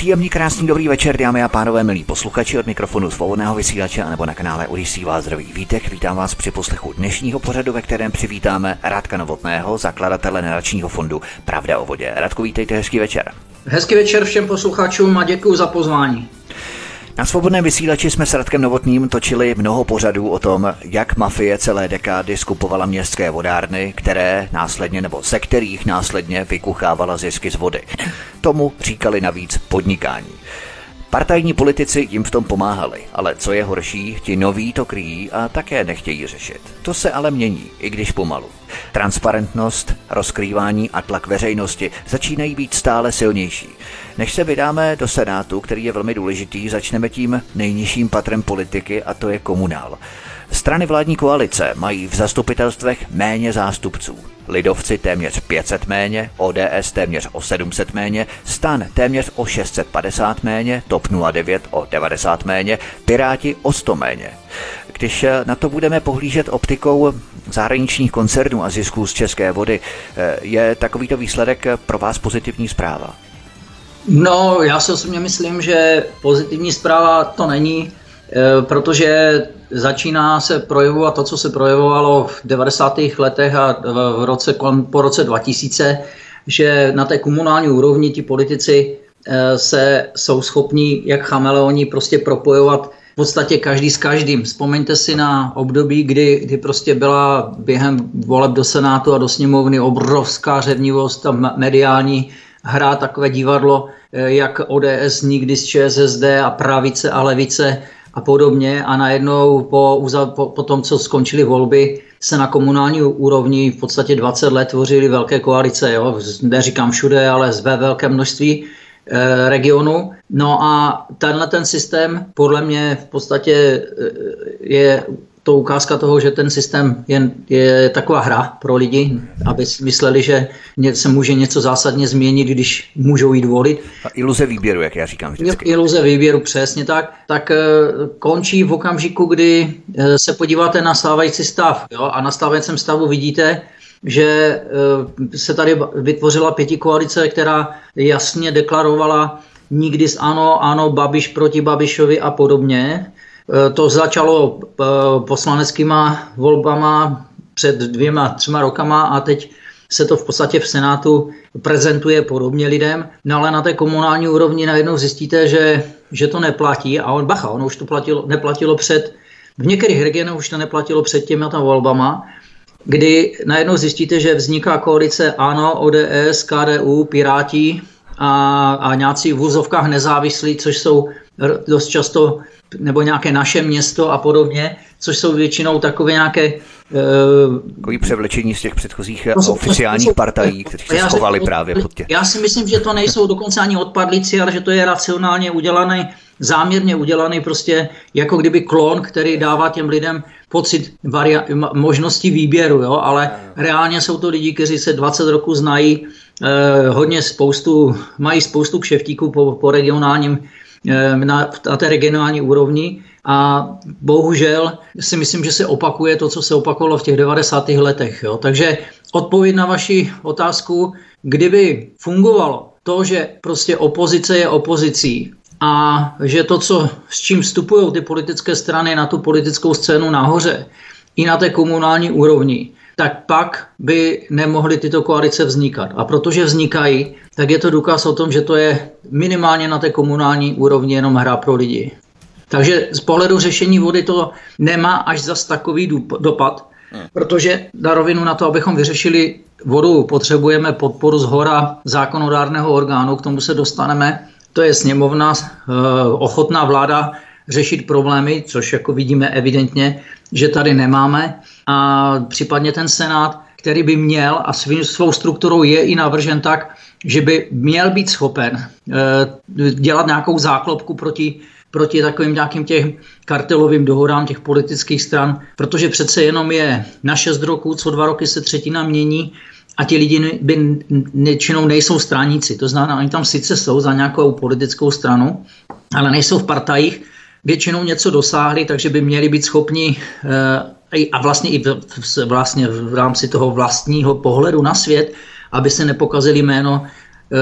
Příjemný, krásný, dobrý večer, dámy a pánové, milí posluchači od mikrofonu svobodného vysílače nebo na kanále Odisí vás zdraví Vítek. Vítám vás při poslechu dnešního pořadu, ve kterém přivítáme Radka Novotného, zakladatele nadačního fondu Pravda o vodě. Radku, vítejte, hezký večer. Hezký večer všem posluchačům a děkuji za pozvání. Na svobodném vysílači jsme s Radkem Novotným točili mnoho pořadů o tom, jak mafie celé dekády skupovala městské vodárny, které následně nebo ze kterých následně vykuchávala zisky z vody. Tomu říkali navíc podnikání. Partajní politici jim v tom pomáhali, ale co je horší, ti noví to kryjí a také nechtějí řešit. To se ale mění, i když pomalu. Transparentnost, rozkrývání a tlak veřejnosti začínají být stále silnější. Než se vydáme do Senátu, který je velmi důležitý, začneme tím nejnižším patrem politiky a to je komunál. Strany vládní koalice mají v zastupitelstvech méně zástupců. Lidovci téměř 500 méně, ODS téměř o 700 méně, Stan téměř o 650 méně, TOP 09 o 90 méně, Piráti o 100 méně. Když na to budeme pohlížet optikou zahraničních koncernů a zisků z české vody, je takovýto výsledek pro vás pozitivní zpráva? No, já si osobně myslím, že pozitivní zpráva to není, eh, protože začíná se projevovat to, co se projevovalo v 90. letech a v roce, po roce 2000, že na té komunální úrovni ti politici eh, se jsou schopní, jak chameleoni, prostě propojovat podstatě každý s každým. Vzpomeňte si na období, kdy, kdy prostě byla během voleb do Senátu a do sněmovny obrovská řevnivost a mediální hrát takové divadlo, eh, jak ODS nikdy z ČSSD a pravice a levice a podobně a najednou po, po, po tom, co skončily volby, se na komunální úrovni v podstatě 20 let tvořily velké koalice, jo? neříkám všude, ale ve velké množství regionu. No a tenhle ten systém podle mě v podstatě e, je to ukázka toho, že ten systém je, je taková hra pro lidi, aby si mysleli, že se může něco zásadně změnit, když můžou jít volit. A iluze výběru, jak já říkám vždycky. Iluze výběru, přesně tak. Tak eh, končí v okamžiku, kdy eh, se podíváte na stávající stav. Jo? A na stávajícím stavu vidíte, že eh, se tady vytvořila pěti koalice, která jasně deklarovala nikdy z ano, ano, Babiš proti Babišovi a podobně. Eh, to začalo eh, poslaneckýma volbama před dvěma, třema rokama a teď se to v podstatě v Senátu prezentuje podobně lidem, no ale na té komunální úrovni najednou zjistíte, že, že to neplatí a on, bacha, ono už to platilo, neplatilo před, v některých regionech už to neplatilo před těmi tam volbama, kdy najednou zjistíte, že vzniká koalice ANO, ODS, KDU, Piráti a, a nějací v vůzovkách nezávislí, což jsou dost často nebo nějaké naše město a podobně, což jsou většinou takové nějaké... Uh, Takový převlečení z těch předchozích to jsou, oficiálních to jsou, partají, kteří se schovali právě pod tě. Já si myslím, že to nejsou dokonce ani odpadlíci, ale že to je racionálně udělané, záměrně udělaný prostě jako kdyby klon, který dává těm lidem pocit varia- možnosti výběru, jo? ale reálně jsou to lidi, kteří se 20 roku znají, eh, hodně spoustu, mají spoustu kšeftíků po, po regionálním Eh, na, na té regionální úrovni a bohužel si myslím, že se opakuje to, co se opakovalo v těch 90. letech. Jo. Takže odpověď na vaši otázku, kdyby fungovalo to, že prostě opozice je opozicí a že to, co, s čím vstupují ty politické strany na tu politickou scénu nahoře, i na té komunální úrovni, tak pak by nemohly tyto koalice vznikat. A protože vznikají, tak je to důkaz o tom, že to je minimálně na té komunální úrovni jenom hra pro lidi. Takže z pohledu řešení vody to nemá až zas takový dopad, hmm. protože na rovinu na to, abychom vyřešili vodu, potřebujeme podporu z hora zákonodárného orgánu, k tomu se dostaneme. To je sněmovna, eh, ochotná vláda řešit problémy, což jako vidíme evidentně, že tady nemáme. A případně ten Senát, který by měl a svým, svou strukturou je i navržen tak, že by měl být schopen e, dělat nějakou záklopku proti proti takovým nějakým těch kartelovým dohodám těch politických stran, protože přece jenom je na 6 roků, co dva roky se třetina mění a ti lidi by většinou nejsou straníci. To znamená, oni tam sice jsou za nějakou politickou stranu, ale nejsou v partajích, většinou něco dosáhli, takže by měli být schopni eh, a vlastně i v, vlastně v rámci toho vlastního pohledu na svět, aby se nepokazili jméno, eh,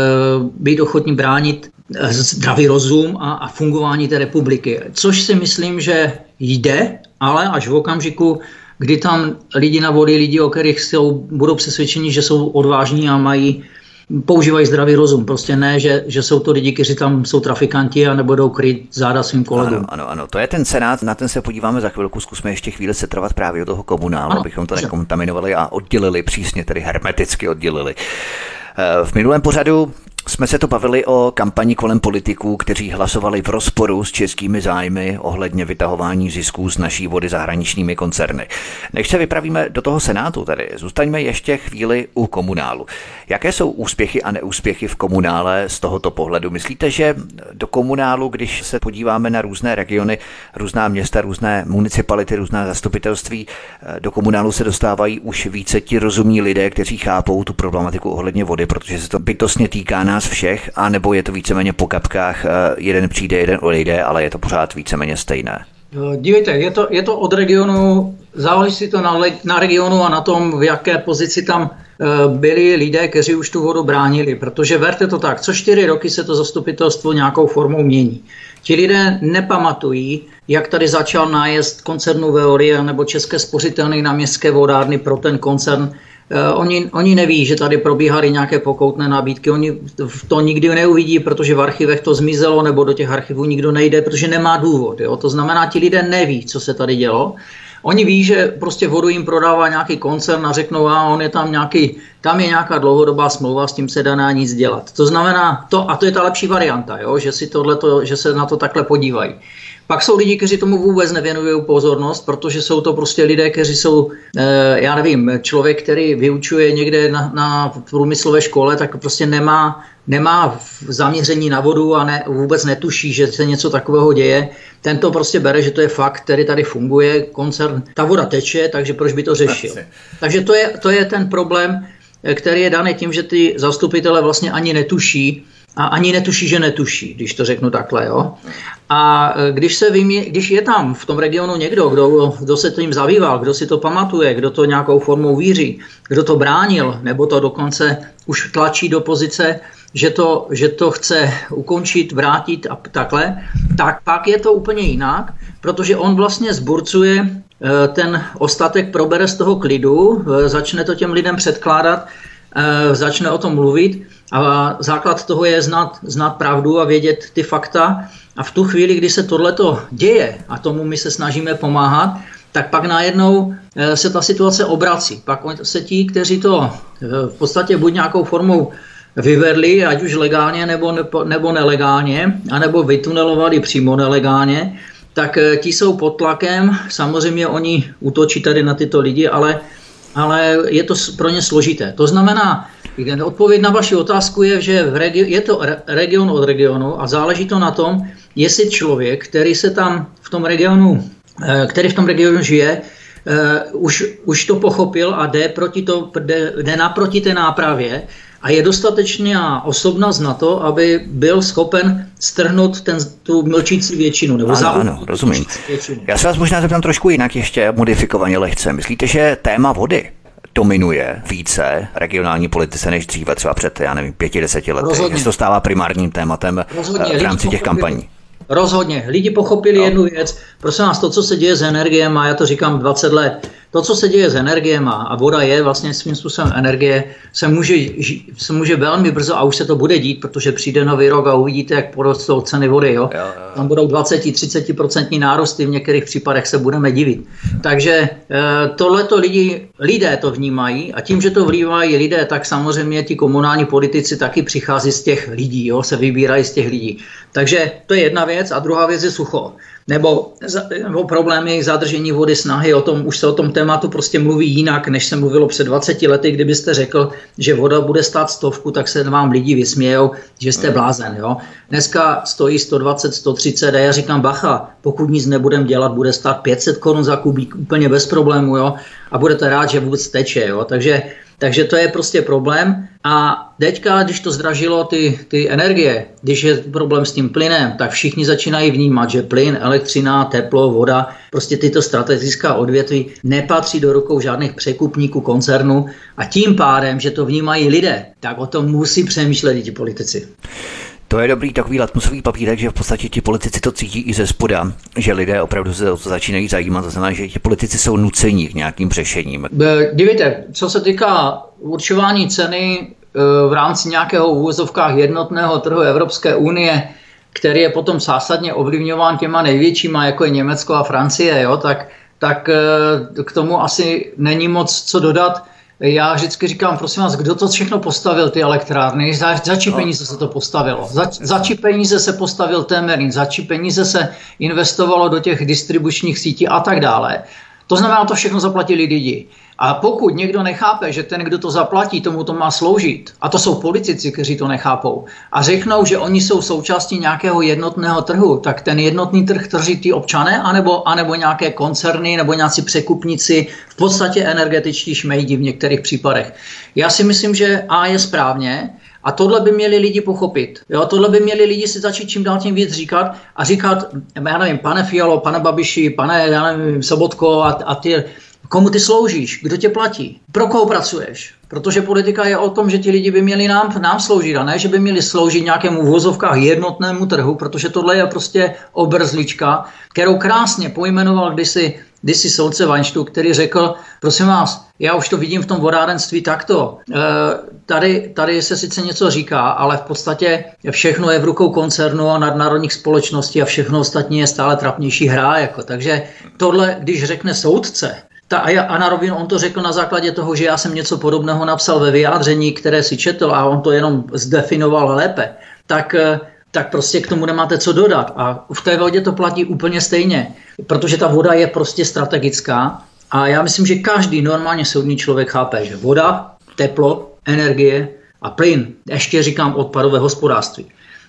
být ochotní bránit eh, zdravý rozum a, a fungování té republiky. Což si myslím, že jde, ale až v okamžiku, kdy tam lidi navolí lidi, o kterých jsou, budou přesvědčeni, že jsou odvážní a mají používají zdravý rozum. Prostě ne, že, že jsou to lidi, kteří tam jsou trafikanti a nebudou kryt záda svým kolegům. Ano, ano, ano, to je ten senát, na ten se podíváme za chvilku, zkusme ještě chvíli se trvat právě o toho komunálu, ano, abychom to nekontaminovali a oddělili přísně, tedy hermeticky oddělili. Eh, v minulém pořadu jsme se to bavili o kampani kolem politiků, kteří hlasovali v rozporu s českými zájmy ohledně vytahování zisků z naší vody zahraničními koncerny. Než se vypravíme do toho Senátu, tedy zůstaňme ještě chvíli u komunálu. Jaké jsou úspěchy a neúspěchy v komunále z tohoto pohledu? Myslíte, že do komunálu, když se podíváme na různé regiony, různá města, různé municipality, různá zastupitelství, do komunálu se dostávají už více ti rozumní lidé, kteří chápou tu problematiku ohledně vody, protože se to bytostně týká nás nás všech, anebo je to víceméně po kapkách, eh, jeden přijde, jeden odejde, ale je to pořád víceméně stejné? Dívejte, je to, je to od regionu, záleží to na, na regionu a na tom, v jaké pozici tam eh, byli lidé, kteří už tu vodu bránili, protože verte to tak, co čtyři roky se to zastupitelstvo nějakou formou mění. Ti lidé nepamatují, jak tady začal nájezd koncernu Veolia nebo České spořitelny na městské vodárny pro ten koncern oni, oni neví, že tady probíhaly nějaké pokoutné nabídky, oni to nikdy neuvidí, protože v archivech to zmizelo, nebo do těch archivů nikdo nejde, protože nemá důvod. Jo? To znamená, ti lidé neví, co se tady dělo. Oni ví, že prostě vodu jim prodává nějaký koncern a řeknou, a on je tam nějaký, tam je nějaká dlouhodobá smlouva, s tím se dá nic dělat. To znamená, to, a to je ta lepší varianta, jo? Že, si tohleto, že se na to takhle podívají. Pak jsou lidi, kteří tomu vůbec nevěnují pozornost, protože jsou to prostě lidé, kteří jsou, eh, já nevím, člověk, který vyučuje někde na, na průmyslové škole, tak prostě nemá, nemá zaměření na vodu a ne, vůbec netuší, že se něco takového děje. Ten to prostě bere, že to je fakt, který tady funguje, koncern, ta voda teče, takže proč by to řešil. Takže to je, to je ten problém, eh, který je daný tím, že ty zastupitele vlastně ani netuší, a ani netuší, že netuší, když to řeknu takhle. Jo? A e, když, se vymě, když je tam v tom regionu někdo, kdo, kdo se tím zabýval, kdo si to pamatuje, kdo to nějakou formou víří, kdo to bránil, nebo to dokonce už tlačí do pozice, že to, že to chce ukončit, vrátit a takhle, tak pak je to úplně jinak, protože on vlastně zburcuje e, ten ostatek probere z toho klidu, e, začne to těm lidem předkládat, začne o tom mluvit a základ toho je znát, znát pravdu a vědět ty fakta. A v tu chvíli, kdy se tohleto děje, a tomu my se snažíme pomáhat, tak pak najednou eh, se ta situace obrací. Pak se ti, kteří to eh, v podstatě buď nějakou formou vyvedli, ať už legálně nebo, nebo nelegálně, anebo vytunelovali přímo nelegálně, tak eh, ti jsou pod tlakem. Samozřejmě oni útočí tady na tyto lidi, ale, ale je to pro ně složité. To znamená, Odpověď na vaši otázku je, že v regi- je to re- region od regionu a záleží to na tom, jestli člověk, který se tam v tom regionu, eh, který v tom regionu žije, Uh, už, už to pochopil a jde, proti to, jde, jde naproti té nápravě a je dostatečně osobnost na to, aby byl schopen strhnout ten, tu mlčící většinu. Nebo ano, ano, rozumím. Většinu. Já se vás možná zeptám trošku jinak ještě modifikovaně lehce. Myslíte, že téma vody dominuje více regionální politice než dříve, třeba před, já nevím, pěti, deseti lety. Rozhodně. to stává primárním tématem Rozhodně. Eh, v rámci těch kampaní. Rozhodně. Lidi pochopili no. jednu věc. Prosím vás, to, co se děje s energiemi, já to říkám 20 let, to, co se děje s energiemi, a voda je vlastně svým způsobem energie, se může, se může velmi brzo, a už se to bude dít, protože přijde nový rok a uvidíte, jak porostou ceny vody. Jo? Jo, jo. Tam budou 20-30% nárosty, v některých případech se budeme divit. Takže e, tohleto lidi, lidé to vnímají a tím, že to vnímají lidé, tak samozřejmě ti komunální politici taky přichází z těch lidí, jo? se vybírají z těch lidí. Takže to je jedna věc. Věc a druhá věc je sucho. Nebo, nebo problémy zadržení vody, snahy, o tom, už se o tom tématu prostě mluví jinak, než se mluvilo před 20 lety, kdybyste řekl, že voda bude stát stovku, tak se vám lidi vysmějou, že jste blázen. Jo? Dneska stojí 120, 130 a já říkám, bacha, pokud nic nebudem dělat, bude stát 500 korun za kubík úplně bez problému jo? a budete rád, že vůbec teče. Jo? Takže takže to je prostě problém. A teďka, když to zdražilo ty, ty energie, když je problém s tím plynem, tak všichni začínají vnímat, že plyn, elektřina, teplo, voda, prostě tyto strategická odvětví nepatří do rukou žádných překupníků koncernu a tím pádem, že to vnímají lidé, tak o tom musí přemýšlet i ti politici. To je dobrý takový latmusový papírek, že v podstatě ti politici to cítí i ze spoda, že lidé opravdu se o to začínají zajímat, to znamená, že ti politici jsou nuceni k nějakým řešením. Dívejte, co se týká určování ceny e, v rámci nějakého úvozovkách jednotného trhu Evropské unie, který je potom zásadně ovlivňován těma největšíma, jako je Německo a Francie, jo, tak, tak e, k tomu asi není moc co dodat. Já vždycky říkám, prosím vás, kdo to všechno postavil, ty elektrárny, za, za čí no. peníze se to postavilo, za, za čí peníze se postavil Temerin, za čí peníze se investovalo do těch distribučních sítí a tak dále. To znamená, to všechno zaplatili lidi. A pokud někdo nechápe, že ten, kdo to zaplatí, tomu to má sloužit, a to jsou politici, kteří to nechápou, a řeknou, že oni jsou součástí nějakého jednotného trhu, tak ten jednotný trh trží ty občané, anebo, anebo nějaké koncerny, nebo nějací překupníci, v podstatě energetičtí šmejdi v některých případech. Já si myslím, že A je správně, a tohle by měli lidi pochopit. Jo? Tohle by měli lidi si začít čím dál tím víc říkat a říkat, já nevím, pane Fialo, pane Babiši, pane já nevím, Sobotko a, a ty Komu ty sloužíš? Kdo tě platí? Pro koho pracuješ? Protože politika je o tom, že ti lidi by měli nám, nám sloužit a ne, že by měli sloužit nějakému vozovkách jednotnému trhu, protože tohle je prostě obrzlička, kterou krásně pojmenoval kdysi, kdysi soudce Weinstu, který řekl, prosím vás, já už to vidím v tom vodárenství takto. E, tady, tady se sice něco říká, ale v podstatě všechno je v rukou koncernu a nadnárodních společností a všechno ostatní je stále trapnější hra. Jako. Takže tohle, když řekne soudce, ta, a na rovinu on to řekl na základě toho, že já jsem něco podobného napsal ve vyjádření, které si četl a on to jenom zdefinoval lépe, tak, eh, tak prostě k tomu nemáte co dodat. A v té vodě to platí úplně stejně, protože ta voda je prostě strategická. A já myslím, že každý normálně soudný člověk chápe, že voda, teplo, energie a plyn, ještě říkám odpadové hospodářství,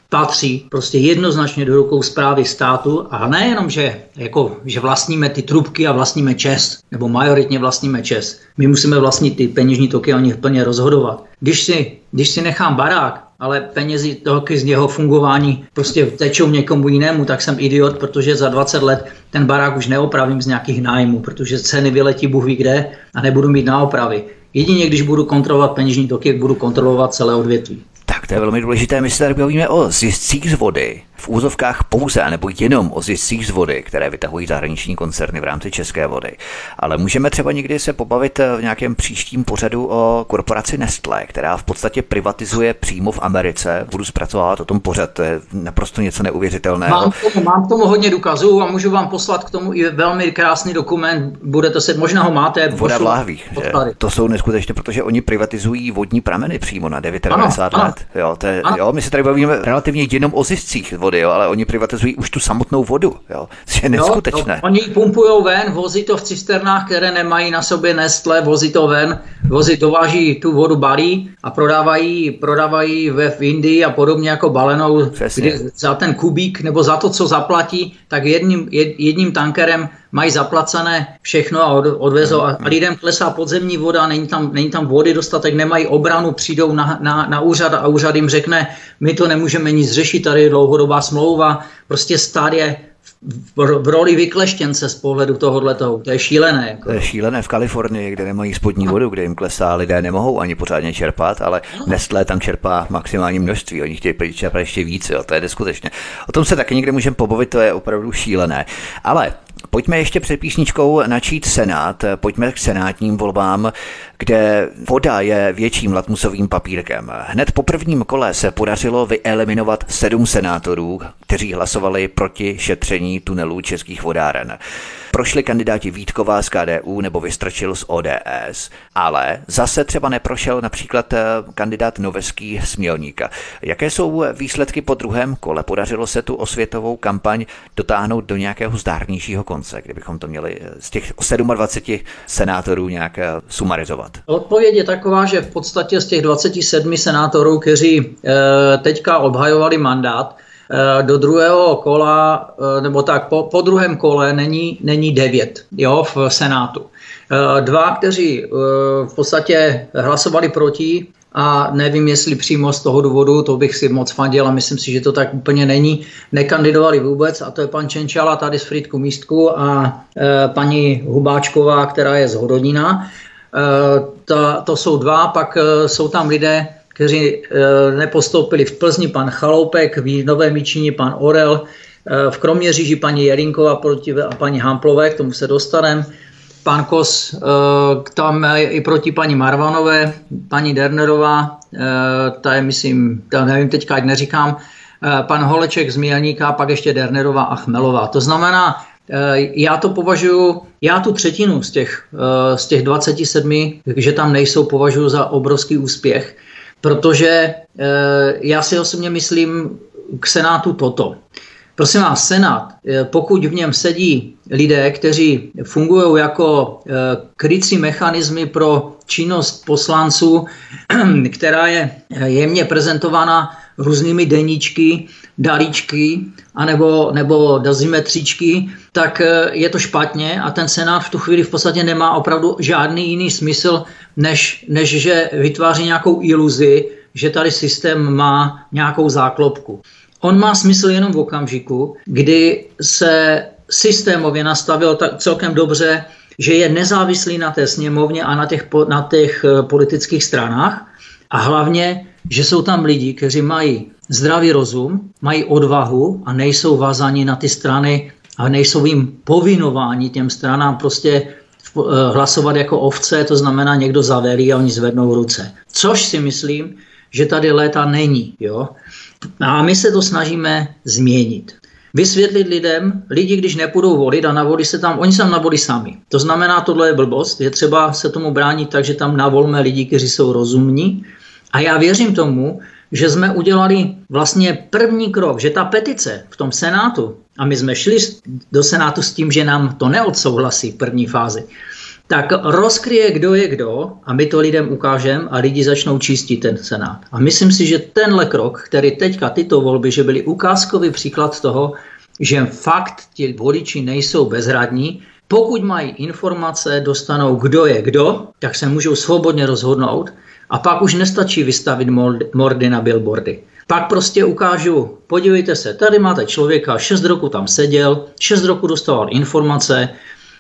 patří prostě jednoznačně do rukou zprávy státu a nejenom, že, jako, že vlastníme ty trubky a vlastníme čes, nebo majoritně vlastníme čes. My musíme vlastnit ty peněžní toky a o nich plně rozhodovat. Když si, když si nechám barák, ale penězi toky z jeho fungování prostě tečou někomu jinému, tak jsem idiot, protože za 20 let ten barák už neopravím z nějakých nájmů, protože ceny vyletí Bůh ví kde a nebudu mít na opravy. Jedině když budu kontrolovat peněžní toky, budu kontrolovat celé odvětví. Tak to je velmi důležité. My se tady bavíme o ziscích z vody, v úzovkách pouze, nebo jenom o ziscích z vody, které vytahují zahraniční koncerny v rámci české vody. Ale můžeme třeba někdy se pobavit v nějakém příštím pořadu o korporaci Nestlé, která v podstatě privatizuje přímo v Americe. Budu zpracovat o tom pořad, to je naprosto něco neuvěřitelného. Mám k tomu, mám k tomu hodně důkazů a můžu vám poslat k tomu i velmi krásný dokument. Budete se, možná ho máte. Voda v láhvích. To jsou neskutečné, protože oni privatizují vodní prameny přímo na 99 ano, let. Jo, to je, jo, my se tady bavíme relativně jenom o ziscích vody, jo, ale oni privatizují už tu samotnou vodu. Jo. To je neskutečné. Jo, oni pumpují ven, vozí to v cisternách, které nemají na sobě Nestle, vozí to ven, vozí, dováží tu vodu balí a prodávají, prodávají ve v Indii a podobně jako balenou, kdy za ten kubík nebo za to, co zaplatí, tak jedním, jedním tankerem mají zaplacené všechno a odvezou a lidem klesá podzemní voda, není tam, není tam vody dostatek, nemají obranu, přijdou na, na, na úřad a úřad jim řekne, my to nemůžeme nic řešit, tady je dlouhodobá smlouva, prostě stát je v roli vykleštěnce z pohledu tohohle toho. To je šílené. Jako. To je šílené v Kalifornii, kde nemají spodní vodu, kde jim klesá, lidé nemohou ani pořádně čerpat, ale no. Nestlé tam čerpá maximální množství, oni chtějí čerpat ještě víc, jo, to je neskutečné. O tom se taky někde můžeme pobavit, to je opravdu šílené. Ale Pojďme ještě před písničkou načít Senát, pojďme k senátním volbám, kde voda je větším latmusovým papírkem. Hned po prvním kole se podařilo vyeliminovat sedm senátorů, kteří hlasovali proti šetření tunelů českých vodáren. Prošli kandidáti Vítková z KDU nebo Vystrčil z ODS, ale zase třeba neprošel například eh, kandidát Noveský z Mělníka. Jaké jsou výsledky po druhém kole? Podařilo se tu osvětovou kampaň dotáhnout do nějakého zdárnějšího konce, kdybychom to měli eh, z těch 27 senátorů nějak eh, sumarizovat? Odpověď je taková, že v podstatě z těch 27 senátorů, kteří teďka obhajovali mandát, Eh, do druhého kola, eh, nebo tak po, po druhém kole není, není devět jo, v Senátu. Eh, dva, kteří v podstatě hlasovali proti, a nevím, jestli přímo z toho důvodu, to bych si moc fandil a myslím si, že to tak úplně není, nekandidovali vůbec a to je pan Čenčala tady z Frýdku Místku a e, paní Hubáčková, která je z Hodonína. E, to, to jsou dva, pak e, jsou tam lidé, kteří eh, nepostoupili v Plzni, pan Chaloupek, v Nové Míčině pan Orel, eh, v Kroměříži paní Jerinková proti, a paní Hamplové, k tomu se dostaneme. Pan Kos eh, tam i proti paní Marvanové, paní Dernerová, ta je, myslím, ta nevím teďka, ať neříkám, pan Holeček z Mělníka, pak ještě Dernerová a Chmelová. To znamená, já to považuji, já tu třetinu z těch, z těch 27, že tam nejsou, považuji za obrovský úspěch protože eh, já si osobně myslím k Senátu toto. Prosím vás, Senát, eh, pokud v něm sedí lidé, kteří fungují jako eh, krycí mechanismy pro činnost poslanců, která je jemně prezentovaná různými deníčky, dalíčky, anebo, nebo dozimetříčky, tak je to špatně a ten Senát v tu chvíli v podstatě nemá opravdu žádný jiný smysl, než, než že vytváří nějakou iluzi, že tady systém má nějakou záklopku. On má smysl jenom v okamžiku, kdy se systémově nastavil tak celkem dobře, že je nezávislý na té sněmovně a na těch, na těch eh, politických stranách a hlavně, že jsou tam lidi, kteří mají zdravý rozum, mají odvahu a nejsou vázaní na ty strany a nejsou jim povinováni těm stranám prostě Eh, hlasovat jako ovce, to znamená někdo zavelí a oni zvednou ruce. Což si myslím, že tady léta není. Jo? A my se to snažíme změnit. Vysvětlit lidem, lidi, když nepůjdou volit a navolí se tam, oni se tam navolí sami. To znamená, tohle je blbost, je třeba se tomu bránit tak, že tam navolme lidi, kteří jsou rozumní. A já věřím tomu, že jsme udělali vlastně první krok, že ta petice v tom Senátu, a my jsme šli do Senátu s tím, že nám to neodsouhlasí v první fázi, tak rozkryje, kdo je kdo a my to lidem ukážeme a lidi začnou čistit ten Senát. A myslím si, že tenhle krok, který teďka tyto volby, že byly ukázkový příklad toho, že fakt ti voliči nejsou bezradní, pokud mají informace, dostanou kdo je kdo, tak se můžou svobodně rozhodnout a pak už nestačí vystavit mordy na billboardy. Pak prostě ukážu, podívejte se, tady máte člověka, 6 roku tam seděl, 6 roku dostával informace,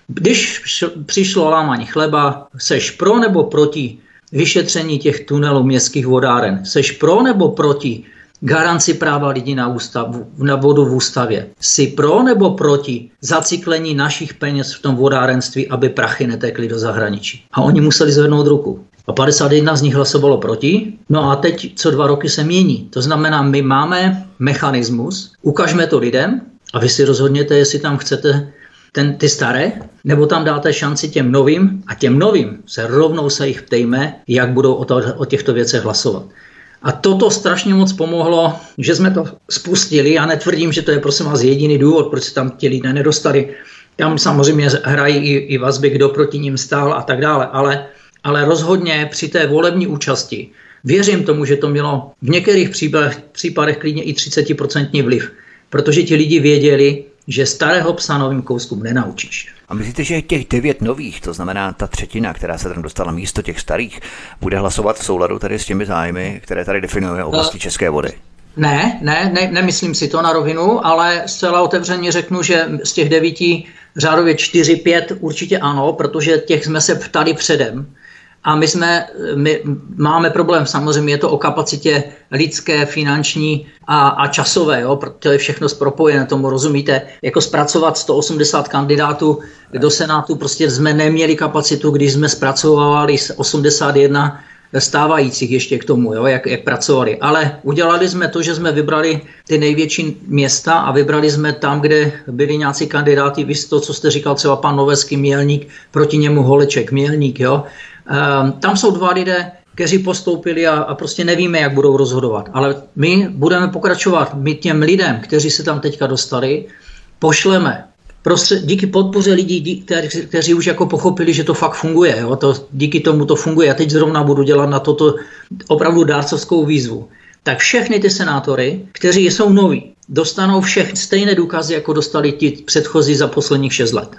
když přišlo lámání chleba, seš pro nebo proti vyšetření těch tunelů městských vodáren? Seš pro nebo proti garanci práva lidí na, ústav, na vodu v ústavě? Jsi pro nebo proti zaciklení našich peněz v tom vodárenství, aby prachy netekly do zahraničí? A oni museli zvednout ruku. A 51 z nich hlasovalo proti. No a teď co dva roky se mění. To znamená, my máme mechanismus, ukažme to lidem a vy si rozhodněte, jestli tam chcete ten, ty staré, nebo tam dáte šanci těm novým a těm novým se rovnou se jich ptejme, jak budou o, to, o těchto věcech hlasovat. A toto strašně moc pomohlo, že jsme to spustili. Já netvrdím, že to je prosím vás jediný důvod, proč se tam ti lidé nedostali. Tam samozřejmě hrají i, i vazby, kdo proti ním stál a tak dále, ale, ale rozhodně při té volební účasti věřím tomu, že to mělo v některých případech, případech klidně i 30% vliv, protože ti lidi věděli, že starého psa novým kouskům nenaučíš. A myslíte, že těch devět nových, to znamená ta třetina, která se tam dostala místo těch starých, bude hlasovat v souladu tady s těmi zájmy, které tady definuje oblasti uh, České vody? Ne, ne, ne, nemyslím si to na rovinu, ale zcela otevřeně řeknu, že z těch devíti řádově čtyři, pět určitě ano, protože těch jsme se ptali předem. A my, jsme, my máme problém, samozřejmě je to o kapacitě lidské, finanční a, a časové, jo, protože je všechno zpropojené, tomu rozumíte. Jako zpracovat 180 kandidátů do Senátu, prostě jsme neměli kapacitu, když jsme zpracovali 81 stávajících ještě k tomu, jo, jak, jak pracovali. Ale udělali jsme to, že jsme vybrali ty největší města a vybrali jsme tam, kde byli nějací kandidáti, vy to, co jste říkal, třeba pan Noveský Mělník, proti němu Holeček Mělník, jo. Um, tam jsou dva lidé, kteří postoupili a, a prostě nevíme, jak budou rozhodovat. Ale my budeme pokračovat. My těm lidem, kteří se tam teďka dostali, pošleme Prostě díky podpoře lidí, dí, kteří, kteří už jako pochopili, že to fakt funguje. Jo? To, díky tomu to funguje. Já teď zrovna budu dělat na toto opravdu dárcovskou výzvu. Tak všechny ty senátory, kteří jsou noví, dostanou všech stejné důkazy, jako dostali ti předchozí za posledních 6 let.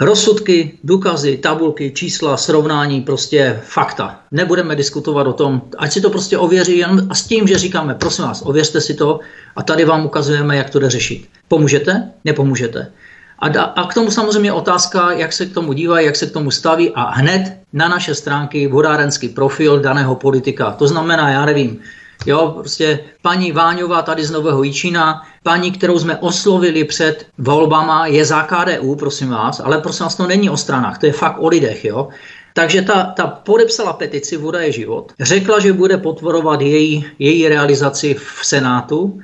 Rozsudky, důkazy, tabulky, čísla, srovnání, prostě fakta. Nebudeme diskutovat o tom, ať si to prostě ověří jen a s tím, že říkáme, prosím vás, ověřte si to a tady vám ukazujeme, jak to jde řešit. Pomůžete? Nepomůžete. A, da, a k tomu samozřejmě otázka, jak se k tomu dívají, jak se k tomu staví a hned na naše stránky vodárenský profil daného politika. To znamená, já nevím, Jo, prostě paní Váňová tady z Nového Jíčína, paní, kterou jsme oslovili před volbama, je za KDU, prosím vás, ale prosím vás, to není o stranách, to je fakt o lidech, jo. Takže ta, ta podepsala petici Voda je život, řekla, že bude potvorovat její, její realizaci v Senátu,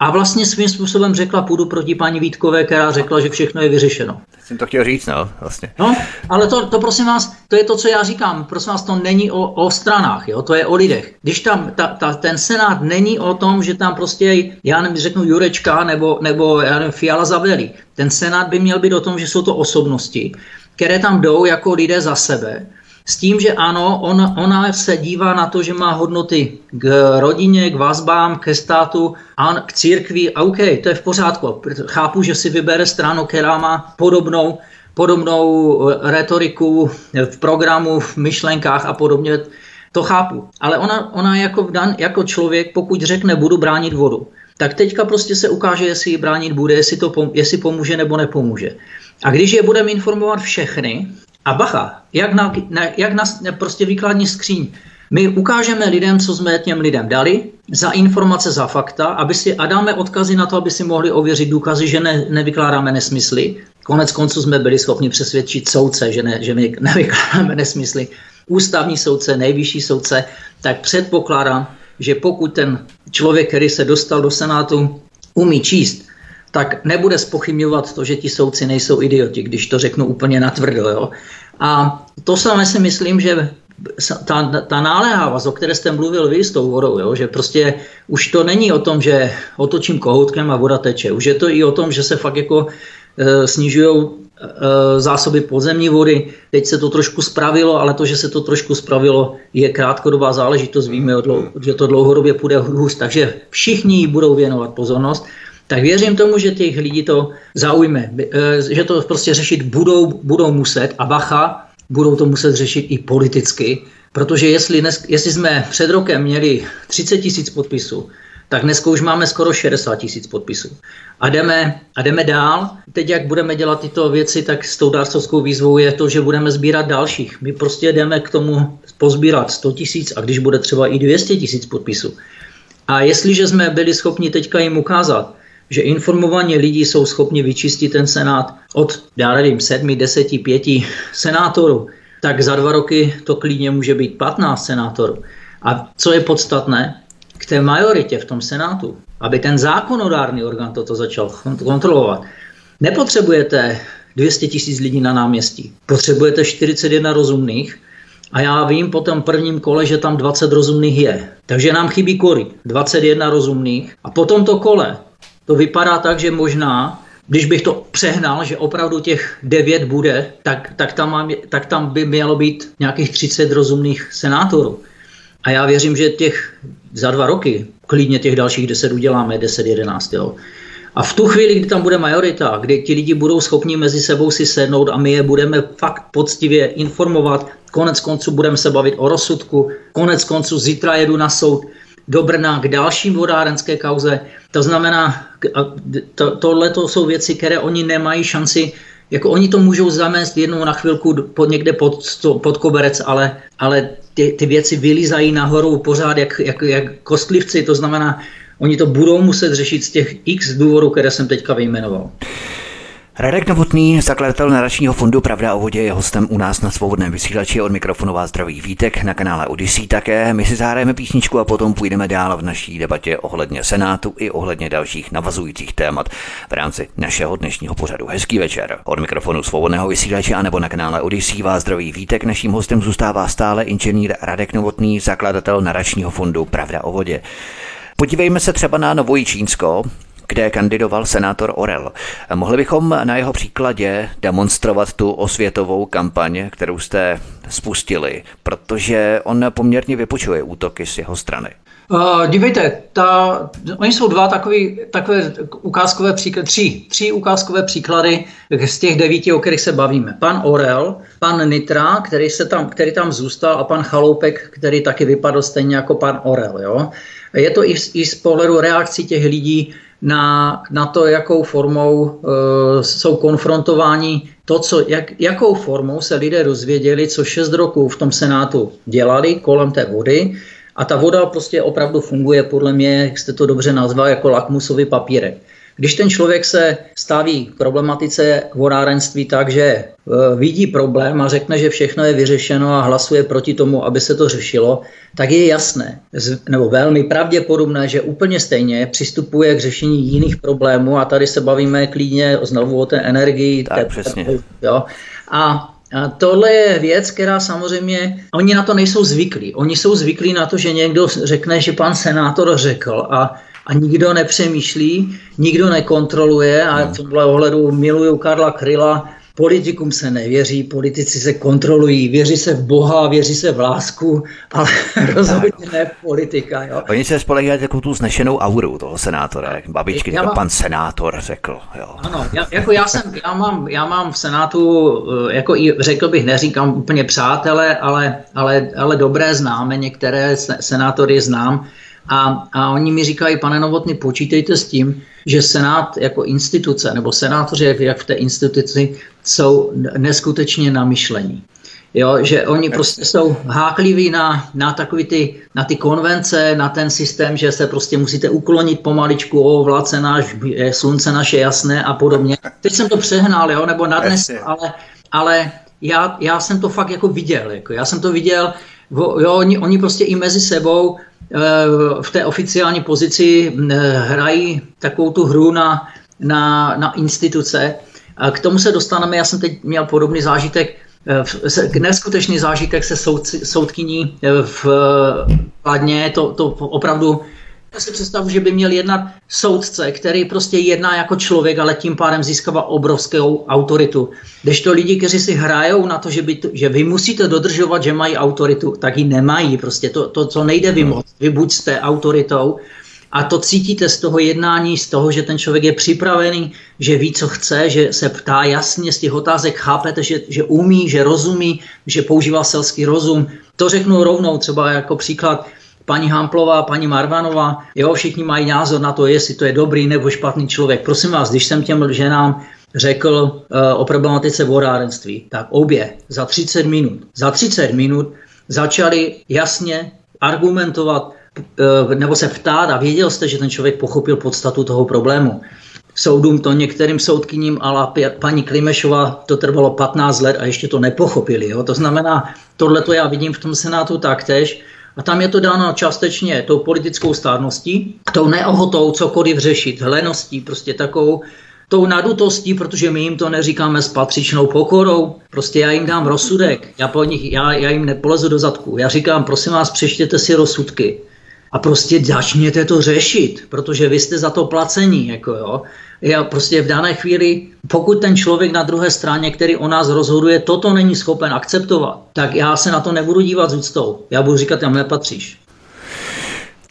a vlastně svým způsobem řekla, půjdu proti paní Vítkové, která řekla, že všechno je vyřešeno. Jsem to chtěl říct, no, vlastně. No, ale to, to prosím vás, to je to, co já říkám. Prosím vás, to není o, o stranách, jo, to je o lidech. Když tam ta, ta, ten senát není o tom, že tam prostě, já nevím, řeknu Jurečka nebo, nebo já nevím, Fiala Zaveli. Ten senát by měl být o tom, že jsou to osobnosti, které tam jdou jako lidé za sebe s tím, že ano, on, ona se dívá na to, že má hodnoty k rodině, k vazbám, ke státu a k církvi. A OK, to je v pořádku. Chápu, že si vybere stranu, která má podobnou, podobnou eh, retoriku v programu, v myšlenkách a podobně. To chápu. Ale ona, ona jako, dan, jako člověk, pokud řekne, budu bránit vodu, tak teďka prostě se ukáže, jestli ji bránit bude, jestli, to, jestli pomůže nebo nepomůže. A když je budeme informovat všechny, a bacha, jak na, na, jak na prostě výkladní skříň. My ukážeme lidem, co jsme těm lidem dali, za informace, za fakta, aby si, a dáme odkazy na to, aby si mohli ověřit důkazy, že ne, nevykládáme nesmysly. Konec konců jsme byli schopni přesvědčit soudce, že, ne, že my nevykládáme nesmysly. Ústavní soudce, nejvyšší soudce, tak předpokládám, že pokud ten člověk, který se dostal do Senátu, umí číst, tak nebude spochybňovat to, že ti soudci nejsou idioti, když to řeknu úplně natvrdo. Jo? A to samé si myslím, že ta, ta náléhavost, o které jste mluvil vy s tou vodou, jo? že prostě už to není o tom, že otočím kohoutkem a voda teče. Už je to i o tom, že se fakt jako e, snižují e, zásoby podzemní vody. Teď se to trošku spravilo, ale to, že se to trošku spravilo, je krátkodobá záležitost. Víme, že to dlouhodobě půjde hůř, takže všichni budou věnovat pozornost tak věřím tomu, že těch lidí to zaujme, eh, že to prostě řešit budou, budou muset a bacha, budou to muset řešit i politicky, protože jestli, dnes, jestli jsme před rokem měli 30 tisíc podpisů, tak dneska už máme skoro 60 tisíc podpisů. A jdeme, a jdeme dál. Teď, jak budeme dělat tyto věci, tak s tou dárcovskou výzvou je to, že budeme sbírat dalších. My prostě jdeme k tomu pozbírat 100 tisíc a když bude třeba i 200 tisíc podpisů. A jestliže jsme byli schopni teďka jim ukázat, že informovaní lidi jsou schopni vyčistit ten senát od, já nevím, sedmi, deseti, pěti senátorů, tak za dva roky to klidně může být 15 senátorů. A co je podstatné, k té majoritě v tom senátu, aby ten zákonodárný orgán toto začal kontrolovat, nepotřebujete 200 tisíc lidí na náměstí. Potřebujete 41 rozumných a já vím po tom prvním kole, že tam 20 rozumných je. Takže nám chybí kory, 21 rozumných. A po tomto kole to vypadá tak, že možná, když bych to přehnal, že opravdu těch devět bude, tak, tak, tam, mám, tak tam by mělo být nějakých 30 rozumných senátorů. A já věřím, že těch za dva roky klidně těch dalších 10 uděláme, 10, 11. Jo. A v tu chvíli, kdy tam bude majorita, kdy ti lidi budou schopni mezi sebou si sednout a my je budeme fakt poctivě informovat, konec konců budeme se bavit o rozsudku, konec konců zítra jedu na soud, do Brna k dalším vodárenské kauze. To znamená, to, tohle to jsou věci, které oni nemají šanci jako oni to můžou zamést jednou na chvilku pod, někde pod, pod koberec, ale, ale ty, ty věci vylízají nahoru pořád jak, jak, jak kostlivci, to znamená, oni to budou muset řešit z těch x důvodů, které jsem teďka vyjmenoval. Radek Novotný, zakladatel nadačního fondu Pravda o vodě, je hostem u nás na svobodném vysílači od mikrofonu vás zdraví Vítek na kanále Odyssey také. My si zahrajeme písničku a potom půjdeme dál v naší debatě ohledně Senátu i ohledně dalších navazujících témat v rámci našeho dnešního pořadu. Hezký večer. Od mikrofonu svobodného vysílače a nebo na kanále Odyssey vás zdraví Vítek. Naším hostem zůstává stále inženýr Radek Novotný, zakladatel nadačního fondu Pravda o vodě. Podívejme se třeba na Novojičínsko, kde kandidoval senátor Orel. Mohli bychom na jeho příkladě demonstrovat tu osvětovou kampaň, kterou jste spustili, protože on poměrně vypočuje útoky z jeho strany. Uh, dívejte, ta, oni jsou dva takový, takové ukázkové příklady, tři, tři ukázkové příklady z těch devíti, o kterých se bavíme. Pan Orel, pan Nitra, který, se tam, který tam zůstal a pan Chaloupek, který taky vypadl stejně jako pan Orel. Jo? Je to i, i z pohledu reakcí těch lidí na, na to, jakou formou uh, jsou konfrontováni, to, co, jak, jakou formou se lidé dozvěděli, co šest roků v tom Senátu dělali kolem té vody. A ta voda prostě opravdu funguje, podle mě, jak jste to dobře nazval, jako lakmusový papírek. Když ten člověk se staví k problematice vodárenství tak, že e, vidí problém a řekne, že všechno je vyřešeno a hlasuje proti tomu, aby se to řešilo, tak je jasné, nebo velmi pravděpodobné, že úplně stejně přistupuje k řešení jiných problémů a tady se bavíme klidně znovu o té energii. Tak, té, přesně. Jo. A a tohle je věc, která samozřejmě, oni na to nejsou zvyklí. Oni jsou zvyklí na to, že někdo řekne, že pan senátor řekl a a nikdo nepřemýšlí, nikdo nekontroluje a v tomhle ohledu miluju Karla Kryla, Politikům se nevěří, politici se kontrolují, věří se v Boha, věří se v lásku, ale rozhodně ne politika. Jo. Oni se spolehají jako tu znešenou auru toho senátora, jak babičky, já mám, pan senátor řekl. Jo. Ano, já, jako já, jsem, já, mám, já mám v senátu, eh, jako i řekl bych, neříkám úplně přátelé, ale, ale, ale dobré známe, některé senátory znám, a, a oni mi říkají, pane Novotny, počítejte s tím, že Senát jako instituce, nebo senátoři jak v té instituci, jsou neskutečně namyšlení. Jo, že oni prostě jsou hákliví na, na takový ty, na ty konvence, na ten systém, že se prostě musíte uklonit pomaličku, o vládce náš, slunce naše jasné a podobně. Teď jsem to přehnal, jo, nebo nadnes, ale, ale já, já jsem to fakt jako viděl. Jako, já jsem to viděl, jo, oni, oni prostě i mezi sebou Eh, v té oficiální pozici eh, hrají takovou tu hru na, na, na instituce. A k tomu se dostaneme, já jsem teď měl podobný zážitek, eh, neskutečný zážitek se soudci, soudkyní v Kladně, to, to opravdu si představu, že by měl jednat soudce, který prostě jedná jako člověk, ale tím pádem získává obrovskou autoritu. Když to lidi, kteří si hrajou na to, že, by to, že vy musíte dodržovat, že mají autoritu, tak ji nemají. Prostě to, to co nejde vymoct. Vy buď jste autoritou, a to cítíte z toho jednání, z toho, že ten člověk je připravený, že ví, co chce, že se ptá jasně z těch otázek, chápete, že, že umí, že rozumí, že používá selský rozum. To řeknu rovnou, třeba jako příklad, paní Hamplová, paní Marvanová, jo, všichni mají názor na to, jestli to je dobrý nebo špatný člověk. Prosím vás, když jsem těm ženám řekl uh, o problematice vodárenství, tak obě za 30 minut, za 30 minut začali jasně argumentovat uh, nebo se ptát a věděl jste, že ten člověk pochopil podstatu toho problému. Soudům to některým soudkyním, ale paní Klimešová to trvalo 15 let a ještě to nepochopili. Jo? To znamená, tohle to já vidím v tom Senátu taktéž, a tam je to dáno částečně tou politickou stárností, tou neohotou cokoliv řešit, hleností, prostě takovou tou nadutostí, protože my jim to neříkáme s patřičnou pokorou. Prostě já jim dám rozsudek, já, po nich, já, já jim nepolezu do zadku. Já říkám, prosím vás, přečtěte si rozsudky a prostě začněte to řešit, protože vy jste za to placení. Jako jo. Já prostě v dané chvíli, pokud ten člověk na druhé straně, který o nás rozhoduje, toto není schopen akceptovat, tak já se na to nebudu dívat s úctou. Já budu říkat, tam nepatříš.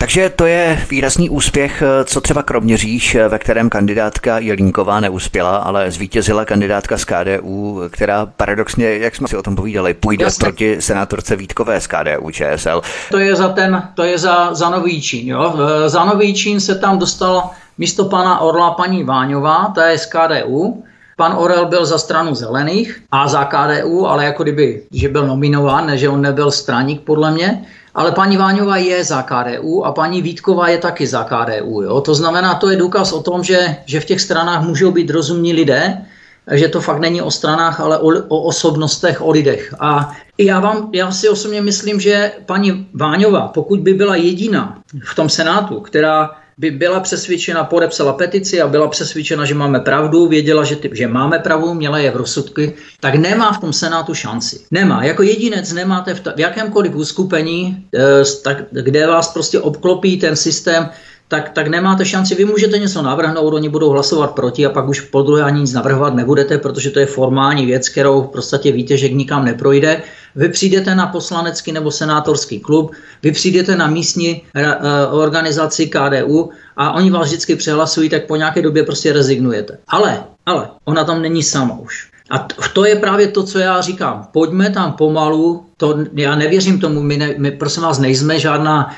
Takže to je výrazný úspěch, co třeba Kroměříž, ve kterém kandidátka Jelínková neuspěla, ale zvítězila kandidátka z KDU, která paradoxně, jak jsme si o tom povídali, půjde Jasně. proti senátorce Vítkové z KDU ČSL. To je za ten, to je za, za Nový Čín, jo. Za Nový Čín se tam dostal místo pana Orla paní Váňová, ta je z KDU, Pan Orel byl za stranu zelených a za KDU, ale jako kdyby, že byl nominován, ne, že on nebyl straník podle mě. Ale paní Váňová je za KDU a paní Vítková je taky za KDU. Jo? To znamená, to je důkaz o tom, že, že v těch stranách můžou být rozumní lidé, že to fakt není o stranách, ale o, o osobnostech, o lidech. A já, vám, já si osobně myslím, že paní Váňová, pokud by byla jediná v tom Senátu, která by byla přesvědčena, podepsala petici a byla přesvědčena, že máme pravdu, věděla, že, ty, že máme pravdu, měla je v rozsudky, tak nemá v tom Senátu šanci. Nemá. Jako jedinec nemáte v, ta, v jakémkoliv uskupení, e, tak, kde vás prostě obklopí ten systém, tak, tak nemáte šanci. Vy můžete něco navrhnout, oni budou hlasovat proti a pak už po druhé ani nic navrhovat nebudete, protože to je formální věc, kterou v podstatě víte, že nikam neprojde. Vy přijdete na poslanecký nebo senátorský klub, vy přijdete na místní uh, organizaci KDU a oni vás vždycky přehlasují, tak po nějaké době prostě rezignujete. Ale, ale, ona tam není sama už. A to je právě to, co já říkám. Pojďme tam pomalu, to, já nevěřím tomu, my, ne, my prosím vás nejsme žádná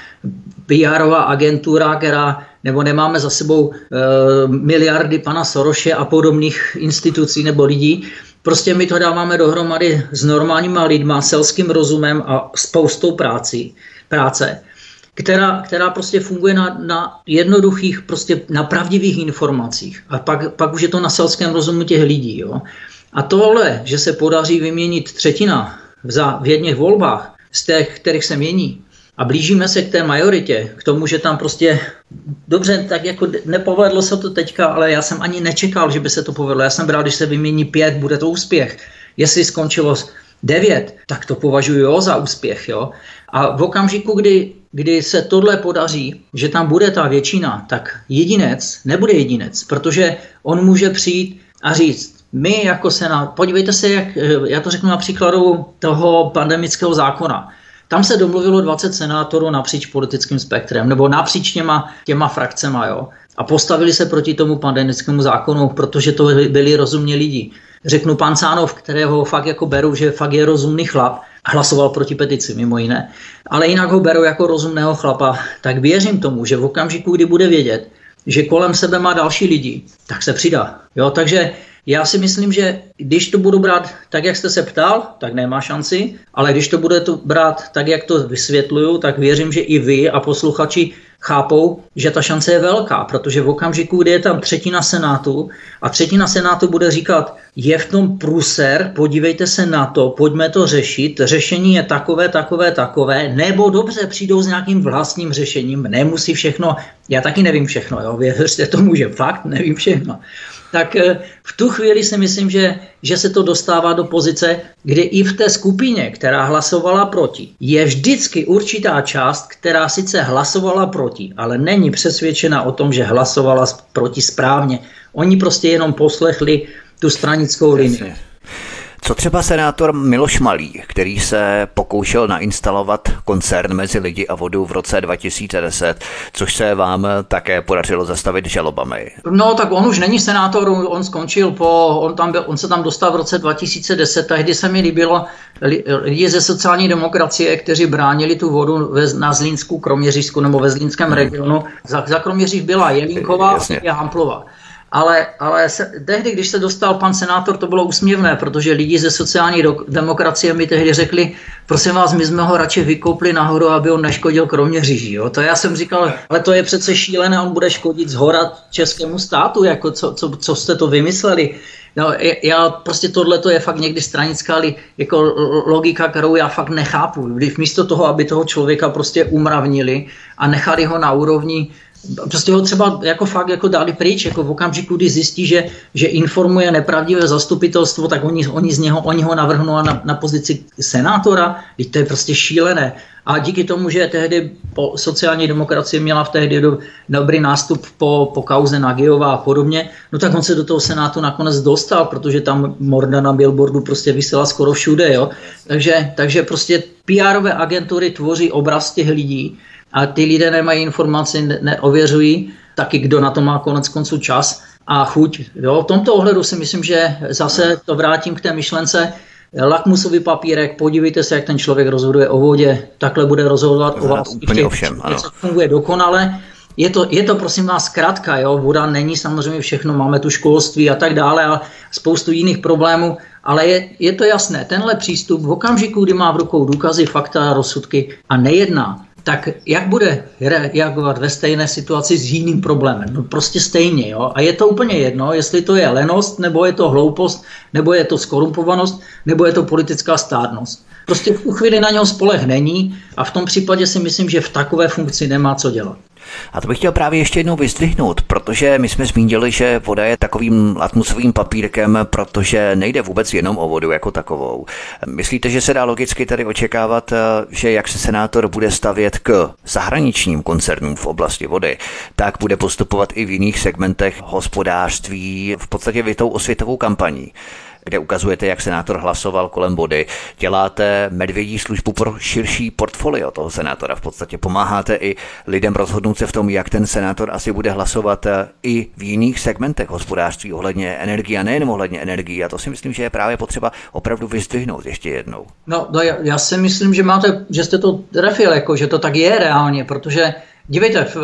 PR agentura, která, nebo nemáme za sebou e, miliardy pana Soroše a podobných institucí nebo lidí. Prostě my to dáváme dohromady s normálníma lidma, selským rozumem a spoustou práci, práce, která, která prostě funguje na, na jednoduchých, prostě na pravdivých informacích. A pak, pak už je to na selském rozumu těch lidí. Jo. A tohle, že se podaří vyměnit třetina za, v jedných volbách z těch, kterých se mění, a blížíme se k té majoritě, k tomu, že tam prostě, dobře, tak jako nepovedlo se to teďka, ale já jsem ani nečekal, že by se to povedlo. Já jsem bral, když se vymění pět, bude to úspěch. Jestli skončilo devět, tak to považuji jo, za úspěch. Jo. A v okamžiku, kdy, kdy se tohle podaří, že tam bude ta většina, tak jedinec nebude jedinec, protože on může přijít a říct, my jako Senát, podívejte se, jak, já to řeknu na příkladu toho pandemického zákona. Tam se domluvilo 20 senátorů napříč politickým spektrem, nebo napříč těma, těma frakcema, jo. A postavili se proti tomu pandemickému zákonu, protože to byli rozumní lidi. Řeknu pan Cánov, kterého fakt jako beru, že fakt je rozumný chlap, hlasoval proti petici mimo jiné, ale jinak ho beru jako rozumného chlapa, tak věřím tomu, že v okamžiku, kdy bude vědět, že kolem sebe má další lidi, tak se přidá. Jo, takže já si myslím, že když to budu brát tak, jak jste se ptal, tak nemá šanci, ale když to budete brát tak, jak to vysvětluju, tak věřím, že i vy a posluchači chápou, že ta šance je velká, protože v okamžiku, kdy je tam třetina senátu a třetina senátu bude říkat, je v tom průser, podívejte se na to, pojďme to řešit, řešení je takové, takové, takové, nebo dobře přijdou s nějakým vlastním řešením, nemusí všechno, já taky nevím všechno, jo, věřte tomu, že fakt nevím všechno. Tak eh, v tu chvíli si myslím, že, že se to dostává do pozice, kde i v té skupině, která hlasovala proti, je vždycky určitá část, která sice hlasovala proti, ale není přesvědčena o tom, že hlasovala proti správně. Oni prostě jenom poslechli tu stranickou linii. Co třeba senátor Miloš Malý, který se pokoušel nainstalovat koncern mezi lidi a vodu v roce 2010, což se vám také podařilo zastavit žalobami? No tak on už není senátor, on skončil po, on, tam byl, on se tam dostal v roce 2010, tehdy se mi líbilo lidi ze sociální demokracie, kteří bránili tu vodu ve, na Zlínsku, Kroměřížsku nebo ve Zlínském hmm. regionu. Za, za Kroměříž byla Jelínková a Hamplová. Ale, ale se, tehdy, když se dostal pan senátor, to bylo úsměvné, protože lidi ze sociální do, demokracie mi tehdy řekli, prosím vás, my jsme ho radši vykoupli nahoru, aby on neškodil kromě říží. Jo? To já jsem říkal, ale to je přece šílené, on bude škodit z hora českému státu, jako co, co, co jste to vymysleli. No, já prostě tohle to je fakt někdy stranická jako logika, kterou já fakt nechápu. Když místo toho, aby toho člověka prostě umravnili a nechali ho na úrovni prostě ho třeba jako fakt jako dali pryč, jako v okamžiku, kdy zjistí, že, že informuje nepravdivé zastupitelstvo, tak oni, oni, z něho, oni ho navrhnou na, na pozici senátora, teď to je prostě šílené. A díky tomu, že tehdy po sociální demokracie měla v tehdy do, dobrý nástup po, po kauze Nagiova a podobně, no tak on se do toho senátu nakonec dostal, protože tam Morda na billboardu prostě vysela skoro všude, jo. Takže, takže prostě PR agentury tvoří obraz těch lidí, a ty lidé nemají informace, neověřují, taky kdo na to má konec konců čas a chuť. Jo? V tomto ohledu si myslím, že zase to vrátím k té myšlence, lakmusový papírek, podívejte se, jak ten člověk rozhoduje o vodě, takhle bude rozhodovat o vás. Úplně ovšem, ano. funguje dokonale. Je to, je to prosím vás zkrátka, jo? voda není samozřejmě všechno, máme tu školství a tak dále a spoustu jiných problémů, ale je, je to jasné, tenhle přístup v okamžiku, kdy má v rukou důkazy, fakta, rozsudky a nejedná, tak jak bude reagovat ve stejné situaci s jiným problémem? No prostě stejně, jo. A je to úplně jedno, jestli to je lenost, nebo je to hloupost, nebo je to skorumpovanost, nebo je to politická stádnost. Prostě v chvíli na něho spoleh není a v tom případě si myslím, že v takové funkci nemá co dělat. A to bych chtěl právě ještě jednou vyzdvihnout, protože my jsme zmínili, že voda je takovým latmusovým papírkem, protože nejde vůbec jenom o vodu jako takovou. Myslíte, že se dá logicky tady očekávat, eh, že jak se senátor bude stavět k zahraničním koncernům v oblasti vody, tak bude postupovat i v jiných segmentech hospodářství, v podstatě vytou osvětovou kampaní kde ukazujete, jak senátor hlasoval kolem body. Děláte medvědí službu pro širší portfolio toho senátora. V podstatě pomáháte i lidem rozhodnout se v tom, jak ten senátor asi bude hlasovat eh, i v jiných segmentech hospodářství ohledně energie a nejen ohledně energie. A to si myslím, že je právě potřeba opravdu vyzdvihnout ještě jednou. No, no já, já si myslím, že máte, že jste to trefil, jako, že to tak je reálně, protože Dívejte, v